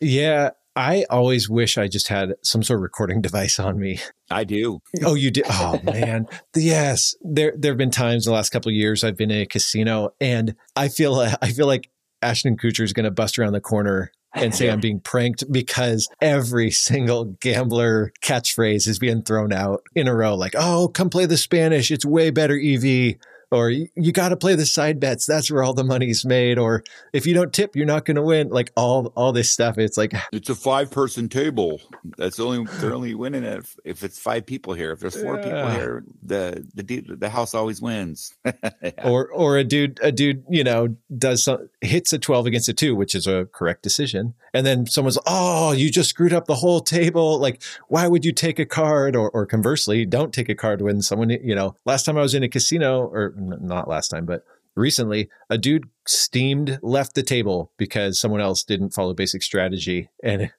yeah. I always wish I just had some sort of recording device on me. I do. Oh, you do? Oh man, yes. There, there have been times in the last couple of years I've been in a casino, and I feel, I feel like Ashton Kutcher is going to bust around the corner and say I'm being pranked because every single gambler catchphrase is being thrown out in a row. Like, oh, come play the Spanish. It's way better EV or you got to play the side bets. That's where all the money's made. Or if you don't tip, you're not going to win. Like all all this stuff. It's like it's a five person table. That's only they're only winning if if it's five people here. If there's four yeah. people here, the the the house always wins. yeah. Or or a dude a dude you know does some, hits a twelve against a two, which is a correct decision, and then someone's oh you just screwed up the whole table. Like why would you take a card? Or or conversely, don't take a card when someone you know. Last time I was in a casino or not last time, but recently, a dude steamed left the table because someone else didn't follow basic strategy and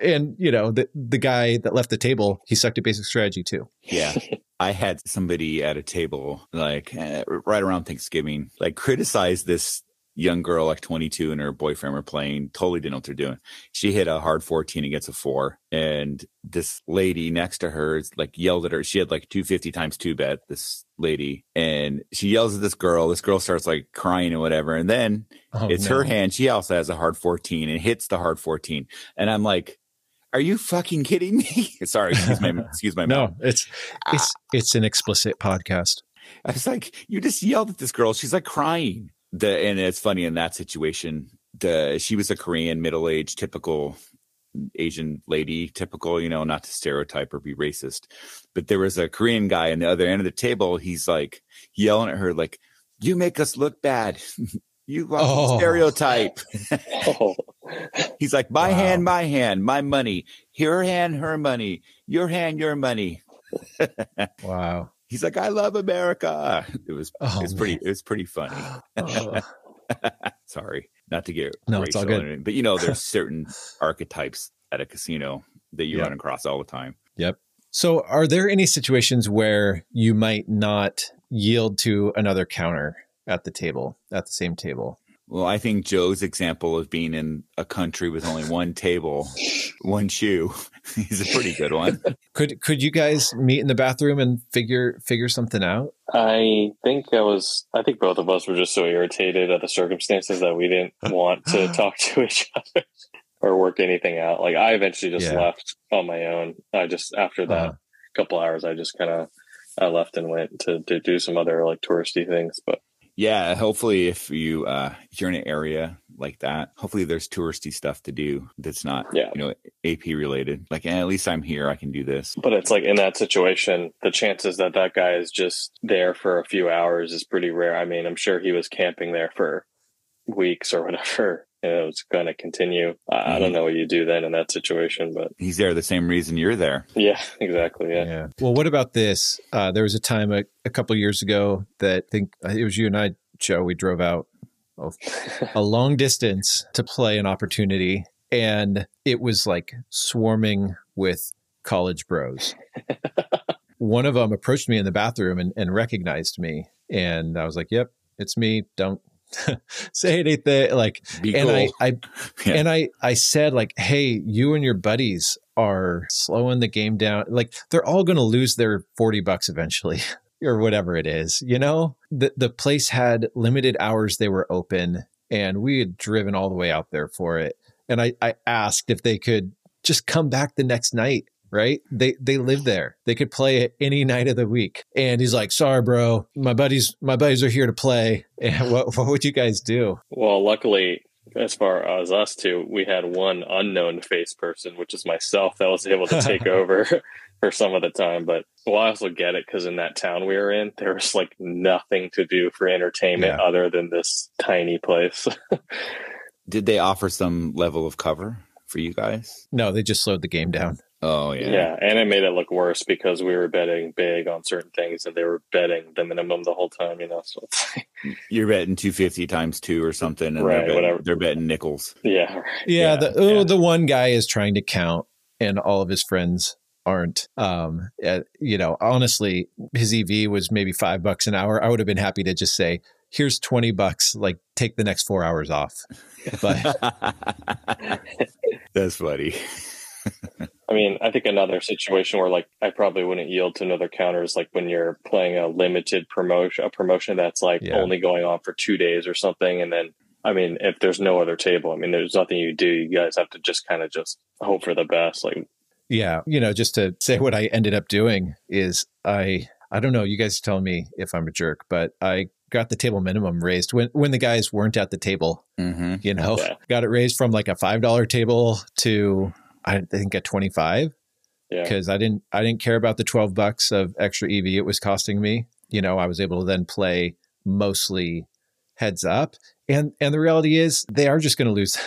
and you know the the guy that left the table he sucked at basic strategy too yeah i had somebody at a table like uh, right around thanksgiving like criticize this young girl like 22 and her boyfriend were playing totally didn't know what they're doing. She hit a hard 14 against a four and this lady next to her is like yelled at her. She had like 250 times two bet this lady and she yells at this girl. This girl starts like crying and whatever and then oh, it's no. her hand. She also has a hard 14 and hits the hard 14 and i'm like are you fucking kidding me? Sorry excuse my excuse my no it's it's it's an explicit podcast. I was like you just yelled at this girl. She's like crying the and it's funny in that situation the she was a korean middle-aged typical asian lady typical you know not to stereotype or be racist but there was a korean guy on the other end of the table he's like yelling at her like you make us look bad you oh. stereotype oh. he's like my wow. hand my hand my money her hand her money your hand your money wow he's like, I love America. It was oh, it's pretty it was pretty funny. Oh. Sorry, not to get no, it's all good. Anything, but you know, there's certain archetypes at a casino that you yep. run across all the time. Yep. So, are there any situations where you might not yield to another counter at the table, at the same table? Well, I think Joe's example of being in a country with only one table, one shoe, is a pretty good one. could could you guys meet in the bathroom and figure figure something out? I think I was. I think both of us were just so irritated at the circumstances that we didn't want to talk to each other or work anything out. Like I eventually just yeah. left on my own. I just after that uh-huh. couple hours, I just kind of I left and went to to do some other like touristy things, but yeah, hopefully if you uh if you're in an area like that, hopefully there's touristy stuff to do that's not yeah. you know AP related. Like eh, at least I'm here, I can do this. But it's like in that situation, the chances that that guy is just there for a few hours is pretty rare. I mean, I'm sure he was camping there for weeks or whatever it was going to continue. I, mm-hmm. I don't mm-hmm. know what you do then in that situation, but he's there the same reason you're there. Yeah, exactly. Yeah. yeah. Well, what about this? Uh, there was a time a, a couple years ago that I think uh, it was you and I, Joe. We drove out a long distance to play an opportunity, and it was like swarming with college bros. One of them approached me in the bathroom and, and recognized me, and I was like, "Yep, it's me. Don't say anything like Be and cool. I, I yeah. and I I said like hey you and your buddies are slowing the game down like they're all going to lose their 40 bucks eventually or whatever it is you know the the place had limited hours they were open and we had driven all the way out there for it and I I asked if they could just come back the next night right? They they live there. They could play it any night of the week. And he's like, "Sorry, bro, my buddies my buddies are here to play." And what what would you guys do? Well, luckily, as far as us two, we had one unknown face person, which is myself, that was able to take over for some of the time. But well, I also get it because in that town we were in, there was like nothing to do for entertainment Yeah. other than this tiny place. Did they offer some level of cover for you guys? No, they just slowed the game down. Oh yeah. yeah. and it made it look worse because we were betting big on certain things, and they were betting the minimum the whole time. You know, so it's like, You're betting two fifty times two or something, and Right, they're, betting, whatever. they're betting nickels. yeah, right. Yeah, Yeah, the oh, yeah. the one guy is trying to count, and all of his friends aren't. Um, uh, you know, honestly, his EV was maybe five bucks an hour. I would have been happy to just say, "Here's twenty bucks. Like, take the next four hours off." But That's funny. I mean, I think another situation where like I probably wouldn't yield to another counter is like when you're playing a limited promotion, a promotion that's like Yeah. only going on for two days or something, and then I mean, if there's no other table, I mean, there's nothing you do. You guys have to just kind of just hope for the best. Like, yeah, you know, just to say what I ended up doing is I I don't know. You guys tell me if I'm a jerk, but I got the table minimum raised when when the guys weren't at the table. hmm You know, Yeah. got it raised from like a five dollar table to I think a twenty five. yeah, because I didn't I didn't care about the 12 bucks of extra EV it was costing me. You know, I was able to then play mostly heads up. And and the reality is they are just going to lose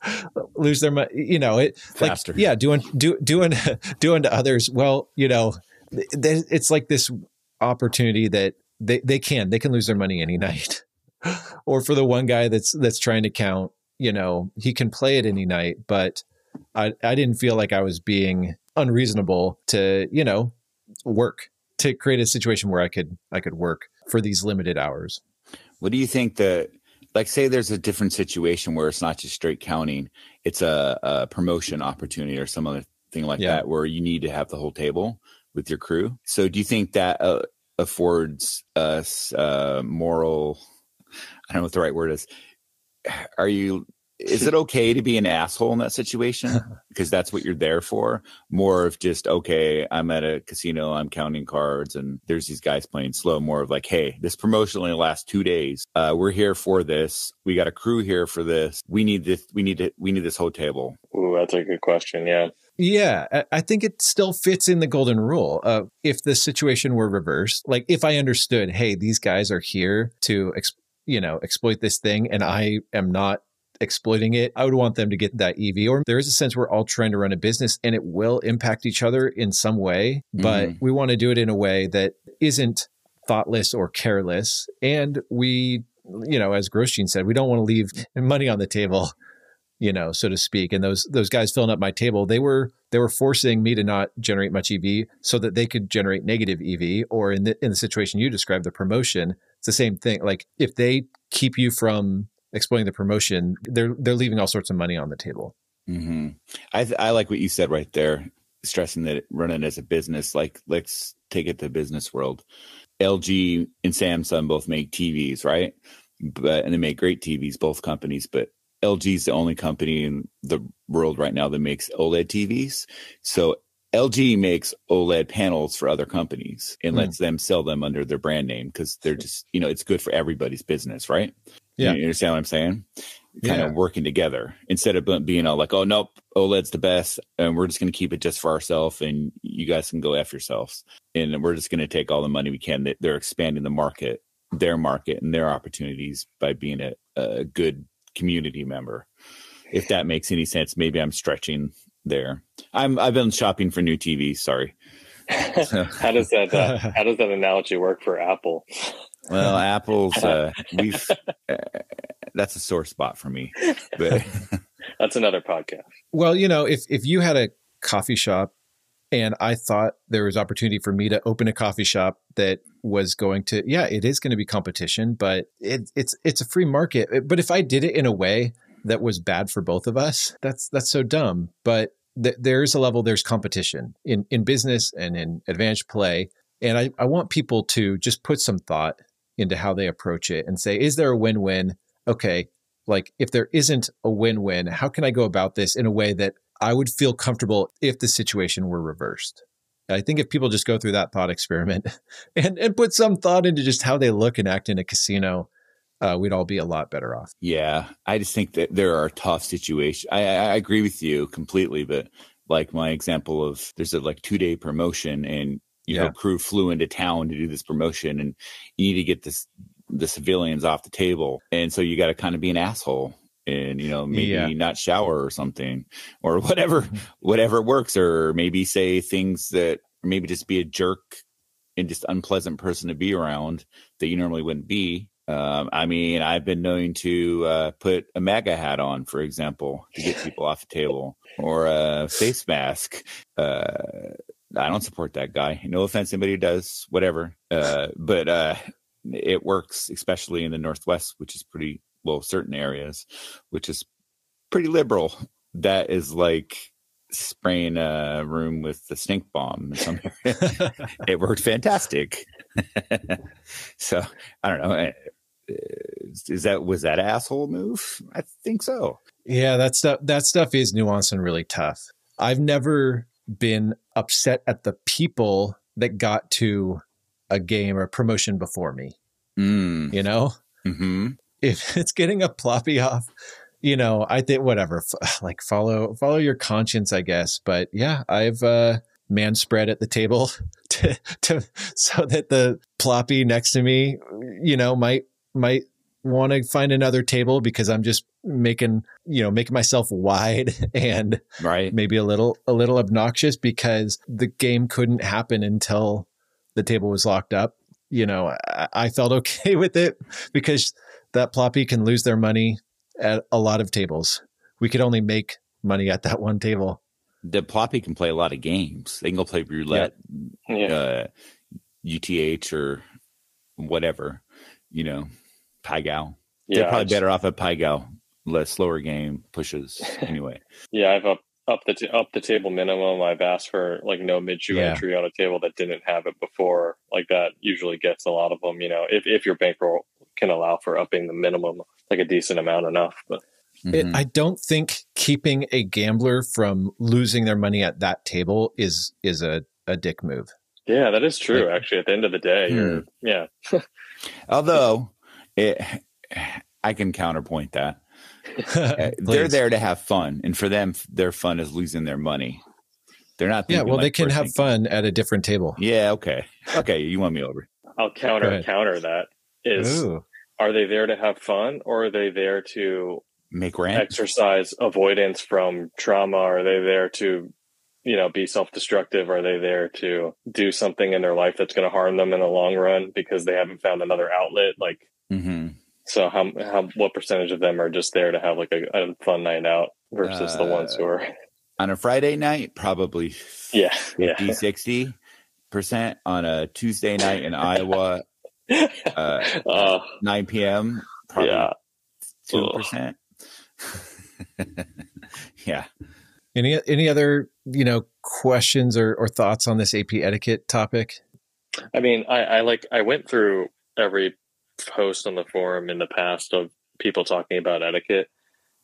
lose their money, you know, it like yeah, doing do, doing doing to others. Well, you know, th- th- it's like this opportunity that they they can they can lose their money any night. or for the one guy that's that's trying to count, you know, he can play it any night, but I, I didn't feel like I was being unreasonable to, you know, work to create a situation where I could I could work for these limited hours. What do you think that, like, say there's a different situation where it's not just straight counting, it's a, a promotion opportunity or some other thing like Yeah. that where you need to have the whole table with your crew. So do you think that uh, affords us uh, moral, I don't know what the right word is. Are you, is it okay to be an asshole in that situation? Because that's what you're there for. More of just, okay, I'm at a casino, I'm counting cards, and there's these guys playing slow. More of like, hey, this promotion only lasts two days. Uh, we're here for this. We got a crew here for this. We need this. We need it. We need this whole table. ooh, that's a good question. Yeah, Yeah, I- I think it still fits in the golden rule. Uh, if the situation were reversed, like if I understood, hey, these guys are here to, ex- you know, exploit this thing, and I am not exploiting it, I would want them to get that EV. Or there is a sense we're all trying to run a business, and it will impact each other in some way, but mm-hmm. we want to do it in a way that isn't thoughtless or careless, and we. You know, as Grosjean said, we don't want to leave money on the table you know, so to speak. And those those guys filling up my table, they were they were forcing me to not generate much EV so that they could generate negative EV. Or in the in the situation you described, the promotion, it's the same thing. Like if they keep you from exploiting the promotion, they're they're leaving all sorts of money on the table. hmm I th- I like what you said right there, stressing that running as a business. Like let's take it to business world. LG and Samsung both make TVs, right? But and they make great TVs, both companies. But LG is the only company in the world right now that makes OLED TVs. So LG makes OLED panels for other companies and Hmm. lets them sell them under their brand name because they're just you know it's good for everybody's business, right? Yeah. you understand what I'm saying? kind Yeah. of working together instead of being all like, oh, nope, OLED's the best. And we're just going to keep it just for ourselves and you guys can go F yourselves. And we're just going to take all the money we can. That They're expanding the market, their market and their opportunities by being a, a good community member. If that makes any sense, maybe I'm stretching there. I'm, I've been shopping for new TVs. Sorry. how does that uh, how does that analogy work for Apple? Well, Apple's, uh, we've, uh, that's a sore spot for me, but That's another podcast. Well, you know, if if you had a coffee shop and I thought there was opportunity for me to open a coffee shop that was going to yeah, it is going to be competition, but it, it's it's a free market. But if I did it in a way that was bad for both of us, that's that's so dumb. But th- there's a level there's competition in in business and in advanced play, and I I want people to just put some thought into how they approach it and say, is there a win-win? Okay, like if there isn't a win-win how can i go about this in a way that i would feel comfortable if the situation were reversed i think if people just go through that thought experiment and, and put some thought into just how they look and act in a casino uh, we'd all be a lot better off Yeah, I just think that there are tough situations. I, I I agree with you completely, but like my example of there's a like two day promotion and you Yeah. know crew flew into town to do this promotion and you need to get this the civilians off the table and so you got to kind of be an asshole and you know maybe Yeah. not shower or something or whatever whatever works or maybe say things that maybe just be a jerk and just unpleasant person to be around that you normally wouldn't be um, I mean, I've been known to uh, put a MAGA hat on, for example, to get people off the table, or a face mask. Uh, I don't support that guy. No offense, anybody does, whatever. Uh, but uh, it works, especially in the Northwest, which is pretty well, certain areas, which is pretty liberal. That is like spraying a room with the stink bomb. In some area. it worked fantastic. so I don't know. Uh, Is that was that asshole move? I think so. Yeah, that stuff that stuff is nuanced and really tough. I've never been upset at the people that got to a game or promotion before me. Mm. You know, hmm if it's getting a ploppy off, you know, I think whatever, like follow follow your conscience, I guess. But yeah, I've uh, man spread at the table to, to so that the ploppy next to me, you know, might might want to find another table because I'm just making you know making myself wide and Right. maybe a little a little obnoxious because the game couldn't happen until the table was locked up. You know, I, I felt okay with it because that ploppy can lose their money at a lot of tables. We could only make money at that one table. The ploppy can play a lot of games. They can go play roulette, Yeah. uh, UTH, or whatever. You know, Pai Gow. Yeah. They're probably just- better off at Pai Gow. Less slower game pushes anyway. Yeah, I've up up the t- up the table minimum. I've asked for like no mid shoe Yeah. entry on a table that didn't have it before. Like that usually gets a lot of them. You know, if if your bankroll can allow for upping the minimum like a decent amount enough. But It, Mhm. I don't think keeping a gambler from losing their money at that table is is a, a dick move. yeah, that is true. Like- actually, at the end of the day, you're yeah. Although it, I can counterpoint that. Uh, they're there to have fun, and for them, their fun is losing their money. They're not. Yeah, thinking well, they can have thinking. fun at a different table. Yeah. Okay. Okay. You won me over. I'll counter counter that is Ooh. are they there to have fun or are they there to Make rent. exercise avoidance from trauma? Are they there to, you know, be self destructive? Are they there to do something in their life that's going to harm them in the long run because they haven't found another outlet? Like, hmm so how, how, what percentage of them are just there to have like a, a fun night out versus the ones who are, On a Friday night, probably yeah, 50, yeah. 60 percent. On a Tuesday night in Iowa, uh, uh, 9 p.m., probably yeah. two percent. yeah. Any any other you know questions or, or thoughts on this AP etiquette topic? I mean, I, I like I went through every post on the forum in the past of people talking about etiquette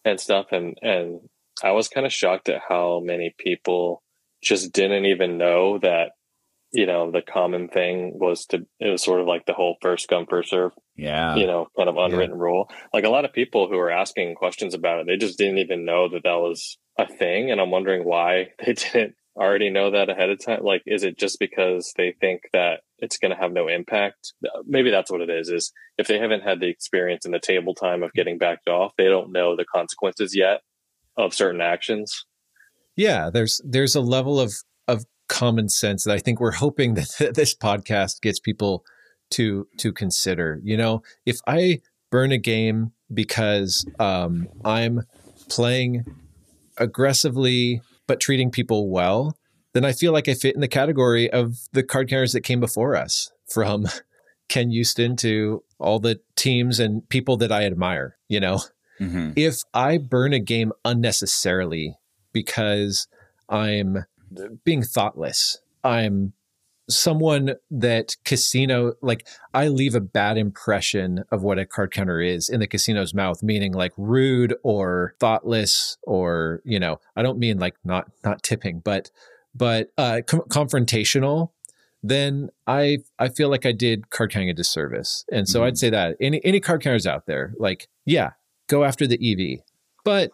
and stuff, and and I was kind of shocked at how many people just didn't even know that you know the common thing was to it was sort of like the whole first come first serve Yeah. you know kind of unwritten rule. Like a lot of people who are asking questions about it, they just didn't even know that that was a thing, and I'm wondering why they didn't already know that ahead of time. Like, is it just because they think that it's going to have no impact? Maybe that's what it is. Is if they haven't had the experience in the table time of getting backed off, they don't know the consequences yet of certain actions. Yeah, there's there's a level of of common sense that I think we're hoping that this podcast gets people to to consider. You know, if I burn a game because um, I'm playing aggressively but treating people well, then I feel like I fit in the category of the card carriers that came before us, from Ken Uston to all the teams and people that I admire. You know, hmm if I burn a game unnecessarily because I'm being thoughtless, I'm someone that casino like I leave a bad impression of what a card counter is in the casino's mouth, meaning like rude or thoughtless or you know I don't mean like not not tipping, but but uh, com- confrontational. Then I I feel like I did card counting a disservice, and so Mhm. I'd say that any any card counters out there, like yeah, go after the EV, but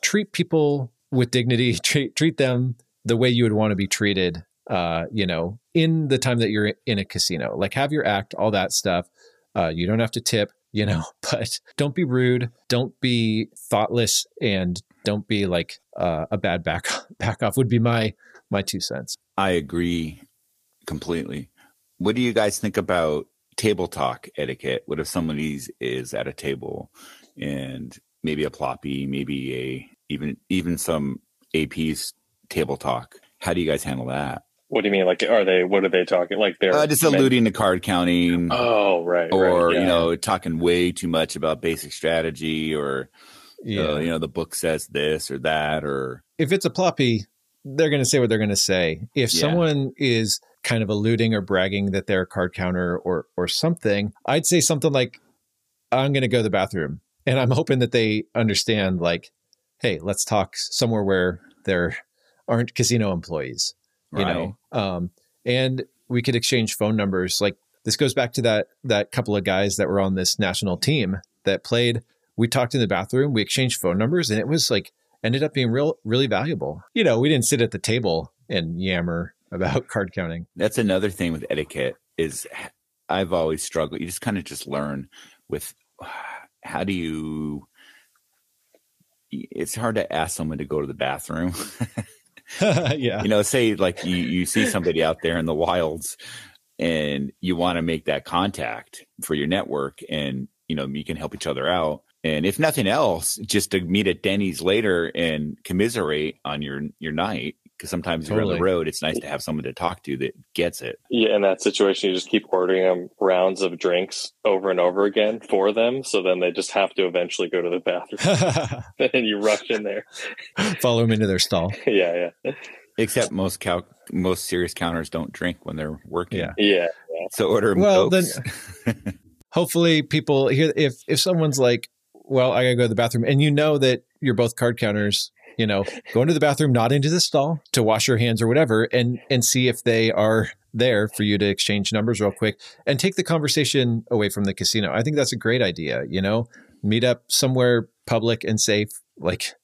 treat people with dignity. Treat treat them the way you would want to be treated. Uh, you know, in the time that you're in a casino, like have your act, all that stuff. Uh, you don't have to tip, you know, but don't be rude, don't be thoughtless, and don't be like uh, a bad back back off. Would be my my two cents. I agree completely. What do you guys think about table talk etiquette? What if somebody is at a table and maybe a ploppy, maybe a even even some AP's table talk? How do you guys handle that? What do you mean? Like, are they? What are they talking? Like they're Uh, just alluding to card counting, Oh, right. or right, yeah. you know, talking way too much about basic strategy, or Yeah. uh, you know, the book says this or that, or if it's a ploppy, they're going to say what they're going to say. If Yeah. someone is kind of alluding or bragging that they're a card counter or or something, I'd say something like, "I'm going to go to the bathroom," and I'm hoping that they understand, like, "Hey, let's talk somewhere where there aren't casino employees." You know, um, and we could exchange phone numbers. Like this goes back to that that couple of guys that were on this national team that played. We talked in the bathroom. We exchanged phone numbers, and it was like ended up being real, really valuable. You know, we didn't sit at the table and yammer about card counting. That's another thing with etiquette is I've always struggled. You just kind of just learn with how do you it's hard to ask someone to go to the bathroom. yeah. You know, say like you you see somebody out there in the wilds and you want to make that contact for your network and you know, you can help each other out. And if nothing else, just to meet at Denny's later and commiserate on your your night because sometimes you're on the road. It's nice to have someone to talk to that gets it. Yeah, in that situation, you just keep ordering them rounds of drinks over and over again for them. So then they just have to eventually go to the bathroom, and you rush in there. Follow them into their stall. Yeah, yeah, Except most cow- most serious counters don't drink when they're working. Yeah. yeah. So order 'em Well, Cokes. Hopefully, people here. If if someone's like, "Well, I gotta go to the bathroom," and you know that you're both card counters, you know, go into the bathroom, not into the stall, to wash your hands or whatever, and and see if they are there for you to exchange numbers real quick and take the conversation away from the casino. I think that's a great idea. You know, meet up somewhere public and safe, like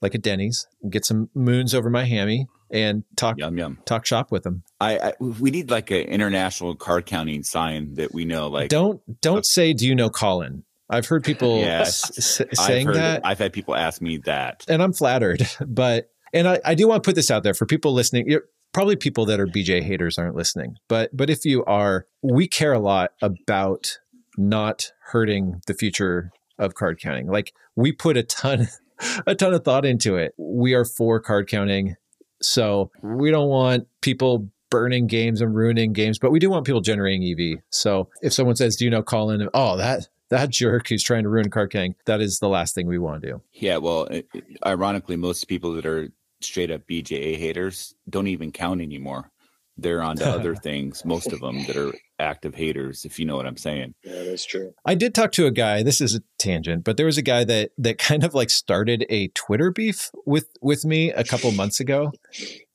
like a Denny's, get some moons over my hammy, and talk yum yum. talk shop with them. I, I we need like an international card counting sign that we know. Like don't don't say, "Do you know Colin?" I've heard people Yes. s- s- I've saying heard- that, I've had people ask me that. and I'm flattered. But and I, I do want to put this out there for people listening. You're, probably people that are BJ haters aren't listening, but but if you are, we care a lot about not hurting the future of card counting. Like we put a ton a ton of thought into it. We are for card counting. So we don't want people burning games and ruining games, but we do want people generating EV. So if someone says, "Do you know Colin?" Oh, that that jerk who's trying to ruin card counting, that is the last thing we want to do. Yeah, well, it, it- ironically, most people that are straight up BJA haters don't even count anymore. They're on to other things. Most of them that are active haters, if you know what I'm saying. Yeah, that's true. I did talk to a guy. This is a tangent, but there was a guy that that kind of like started a Twitter beef with with me a couple months ago.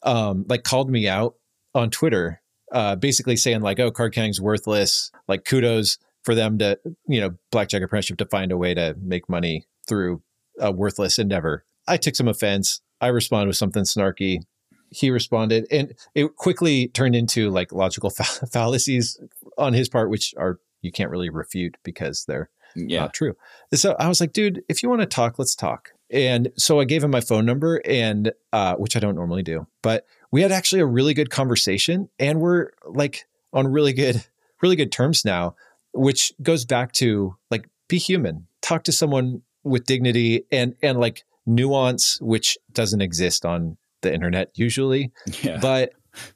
Um, like called me out on Twitter, uh, basically saying like, "Oh, card counting's worthless." Like kudos for them to you know Blackjack Apprenticeship to find a way to make money through a worthless endeavor. I took some offense. I responded with something snarky. He responded, and it quickly turned into like logical fa- fallacies on his part, which are you can't really refute because they're Yeah. not true. So I was like, dude, if you want to talk, let's talk. And so I gave him my phone number and uh, which I don't normally do, but we had actually a really good conversation and we're like on really good, really good terms now, which goes back to like be human, talk to someone with dignity and and like nuance, which doesn't exist on the internet usually Yeah. but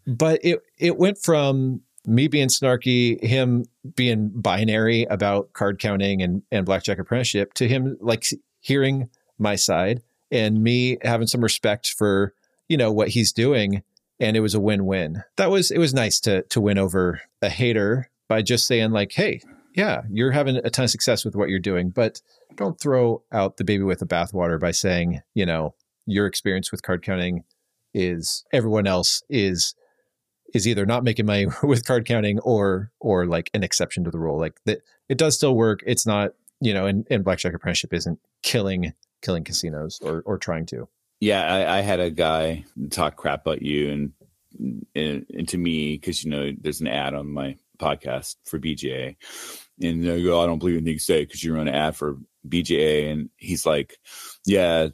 but it it went from me being snarky, him being binary about card counting and and blackjack apprenticeship, to him like hearing my side and me having some respect for you know what he's doing, and it was a win win. That was it was nice to to win over a hater by just saying like, hey, yeah, you're having a ton of success with what you're doing, but don't throw out the baby with the bathwater by saying you know your experience with card counting is everyone else is is either not making money with card counting or or like an exception to the rule. Like that it does still work. It's not, you know, and, and Blackjack Apprenticeship isn't killing killing casinos or or trying to. Yeah, I, I had a guy talk crap about you and and, and to me because you know there's an ad on my podcast for BJA, and they go, oh, I don't believe anything you say because you run an ad for BJA, and he's like, yeah.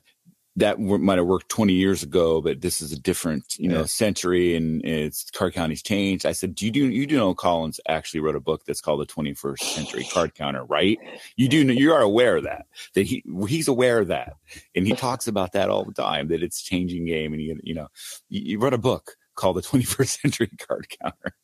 That might have worked 20 years ago, but this is a different, you know, Yeah. century and it's card counting's changed. I said, do you do, you do know Collins actually wrote a book that's called the 21st century card counter, right? You do know, you are aware of that, that he, he's aware of that. And he talks about that all the time, that it's changing game. And you, you know, you, you wrote a book called the 21st century card counter.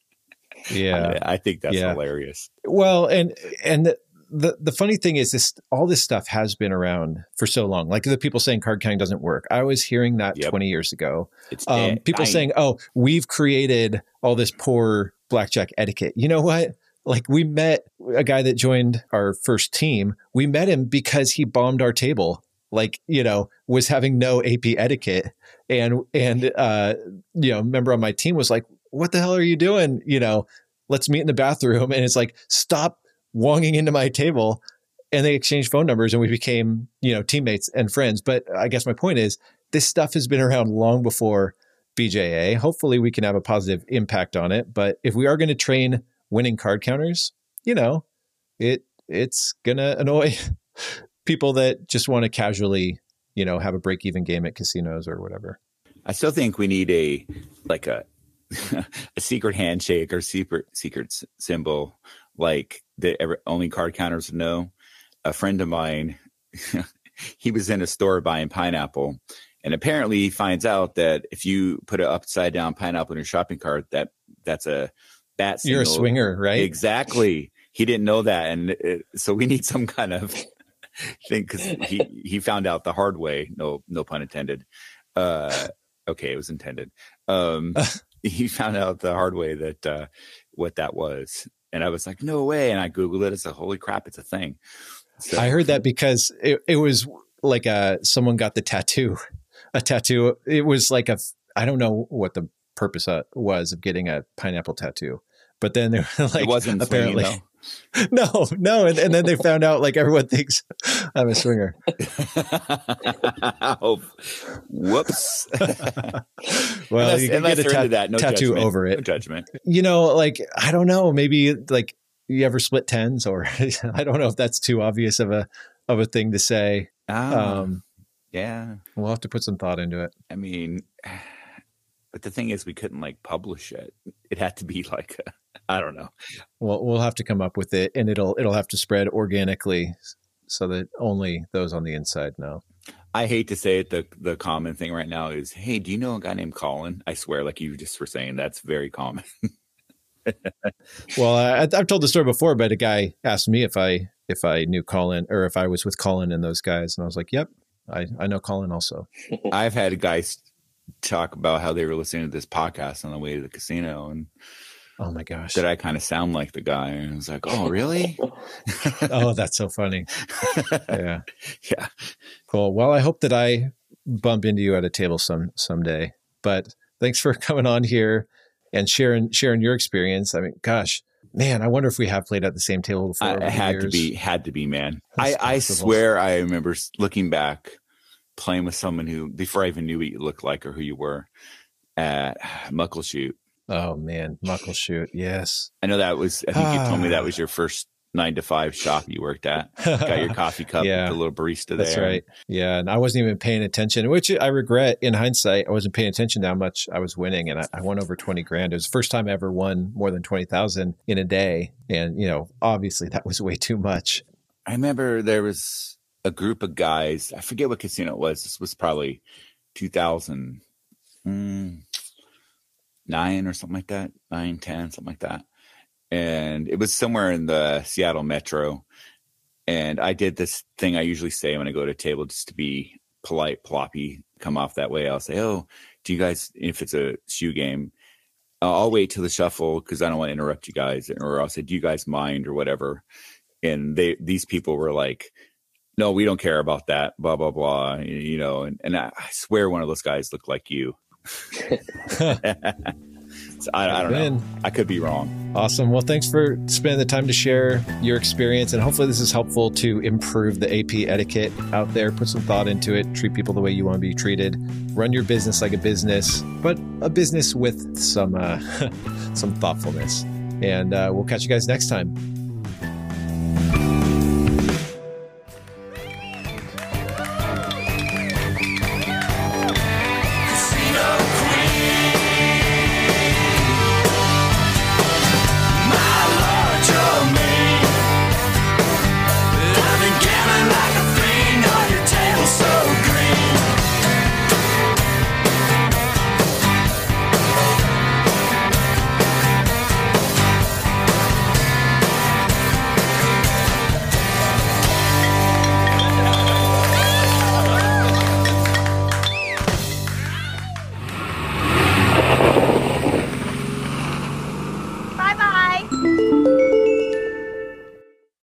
Yeah. I, I think that's Yeah. hilarious. Well, and and the, the the funny thing is this all this stuff has been around for so long. Like the people saying card counting doesn't work. I was hearing that Yep. 20 years ago. It's Um, people I- saying, "Oh, we've created all this poor blackjack etiquette." You know what? Like we met a guy that joined our first team. We met him because he bombed our table. Like you know, was having no AP etiquette, and and uh, you know, member on my team was like, "What the hell are you doing?" You know, let's meet in the bathroom, and it's like, stop wonging into my table. And they exchanged phone numbers, and we became you know teammates and friends. But I guess my point is, this stuff has been around long before BJA. Hopefully, we can have a positive impact on it. But if we are going to train winning card counters, you know, it it's gonna annoy people that just want to casually, you know, have a break even game at casinos or whatever. I still think we need a like a a secret handshake or secret secret s- symbol like that only card counters know. A friend of mine, he was in a store buying pineapple, and apparently he finds out that if you put an upside down pineapple in your shopping cart, that that's a bat signal. You're a swinger, right? Exactly. He didn't know that, and it, so we need some kind of thing because he he found out the hard way. No, no pun intended. Uh, okay, it was intended. Um, he found out the hard way that uh, what that was, and I was like, no way. And I googled it. It's a holy crap, it's a thing. So, I heard that because it, it was like a someone got the tattoo, a tattoo. It was like a I don't know what the purpose uh, was of getting a pineapple tattoo, but then they were like it wasn't apparently apparently. no no, and, and then they found out like everyone thinks I'm a swinger. oh, whoops. Well, unless, you can get a ta- that, no tattoo judgment. over No it. judgment. You know, like I don't know, maybe like you ever split tens, or I don't know if that's too obvious of a of a thing to say. Ah, Um, yeah. we'll have to put some thought into it. I mean, but the thing is, we couldn't like publish it. It had to be like, I I don't know. Well, we'll have to come up with it, and it'll it'll have to spread organically, so that only those on the inside know. I hate to say it. The the common thing right now is, hey, do you know a guy named Colin? I swear, like you just were saying, that's very common. Well, I, I've told the story before, but a guy asked me if I if I knew Colin or if I was with Colin and those guys, and I was like, "Yep, I I know Colin also." I've had guys talk about how they were listening to this podcast on the way to the casino and Oh my gosh! did I kind of sound like the guy. And I was like, oh, really? oh, that's so funny. Yeah, yeah. cool. Well, I hope that I bump into you at a table some someday. But thanks for coming on here and sharing sharing your experience. I mean, gosh, man, I wonder if we have played at the same table before. I, had to be, had to be, man. That's I, I swear I remember looking back, playing with someone who, before I even knew what you looked like or who you were at Muckleshoot. Oh man, Muckleshoot. Yes. I know that was, I think you told me that was your first nine to five shop you worked at. Got your coffee cup Yeah. the little barista That's there. right. Yeah, and I wasn't even paying attention, which I regret in hindsight. I wasn't paying attention to how much I was winning, and I, I won over twenty grand. It was the first time I ever won more than twenty thousand in a day, and you know, obviously that was way too much. I remember there was a group of guys. I forget what casino it was. This was probably 2009 mm, or something like that, nine, 10, something like that. And it was somewhere in the Seattle metro. And I did this thing I usually say when I go to a table just to be polite, ploppy, come off that way. I'll say, Oh, do you guys, if it's a shoe game, I'll wait till the shuffle because I don't want to interrupt you guys. Or I'll say, Do you guys mind or whatever? and they these people were like no we don't care about that blah blah blah you know and, and I, swear one of those guys looked like you so I, I don't know i could be wrong Awesome. Well, thanks for spending the time to share your experience. And hopefully, this is helpful to improve the AP etiquette out there. Put some thought into it. Treat people the way you want to be treated. Run your business like a business, but a business with some uh, some thoughtfulness. And uh, we'll catch you guys next time.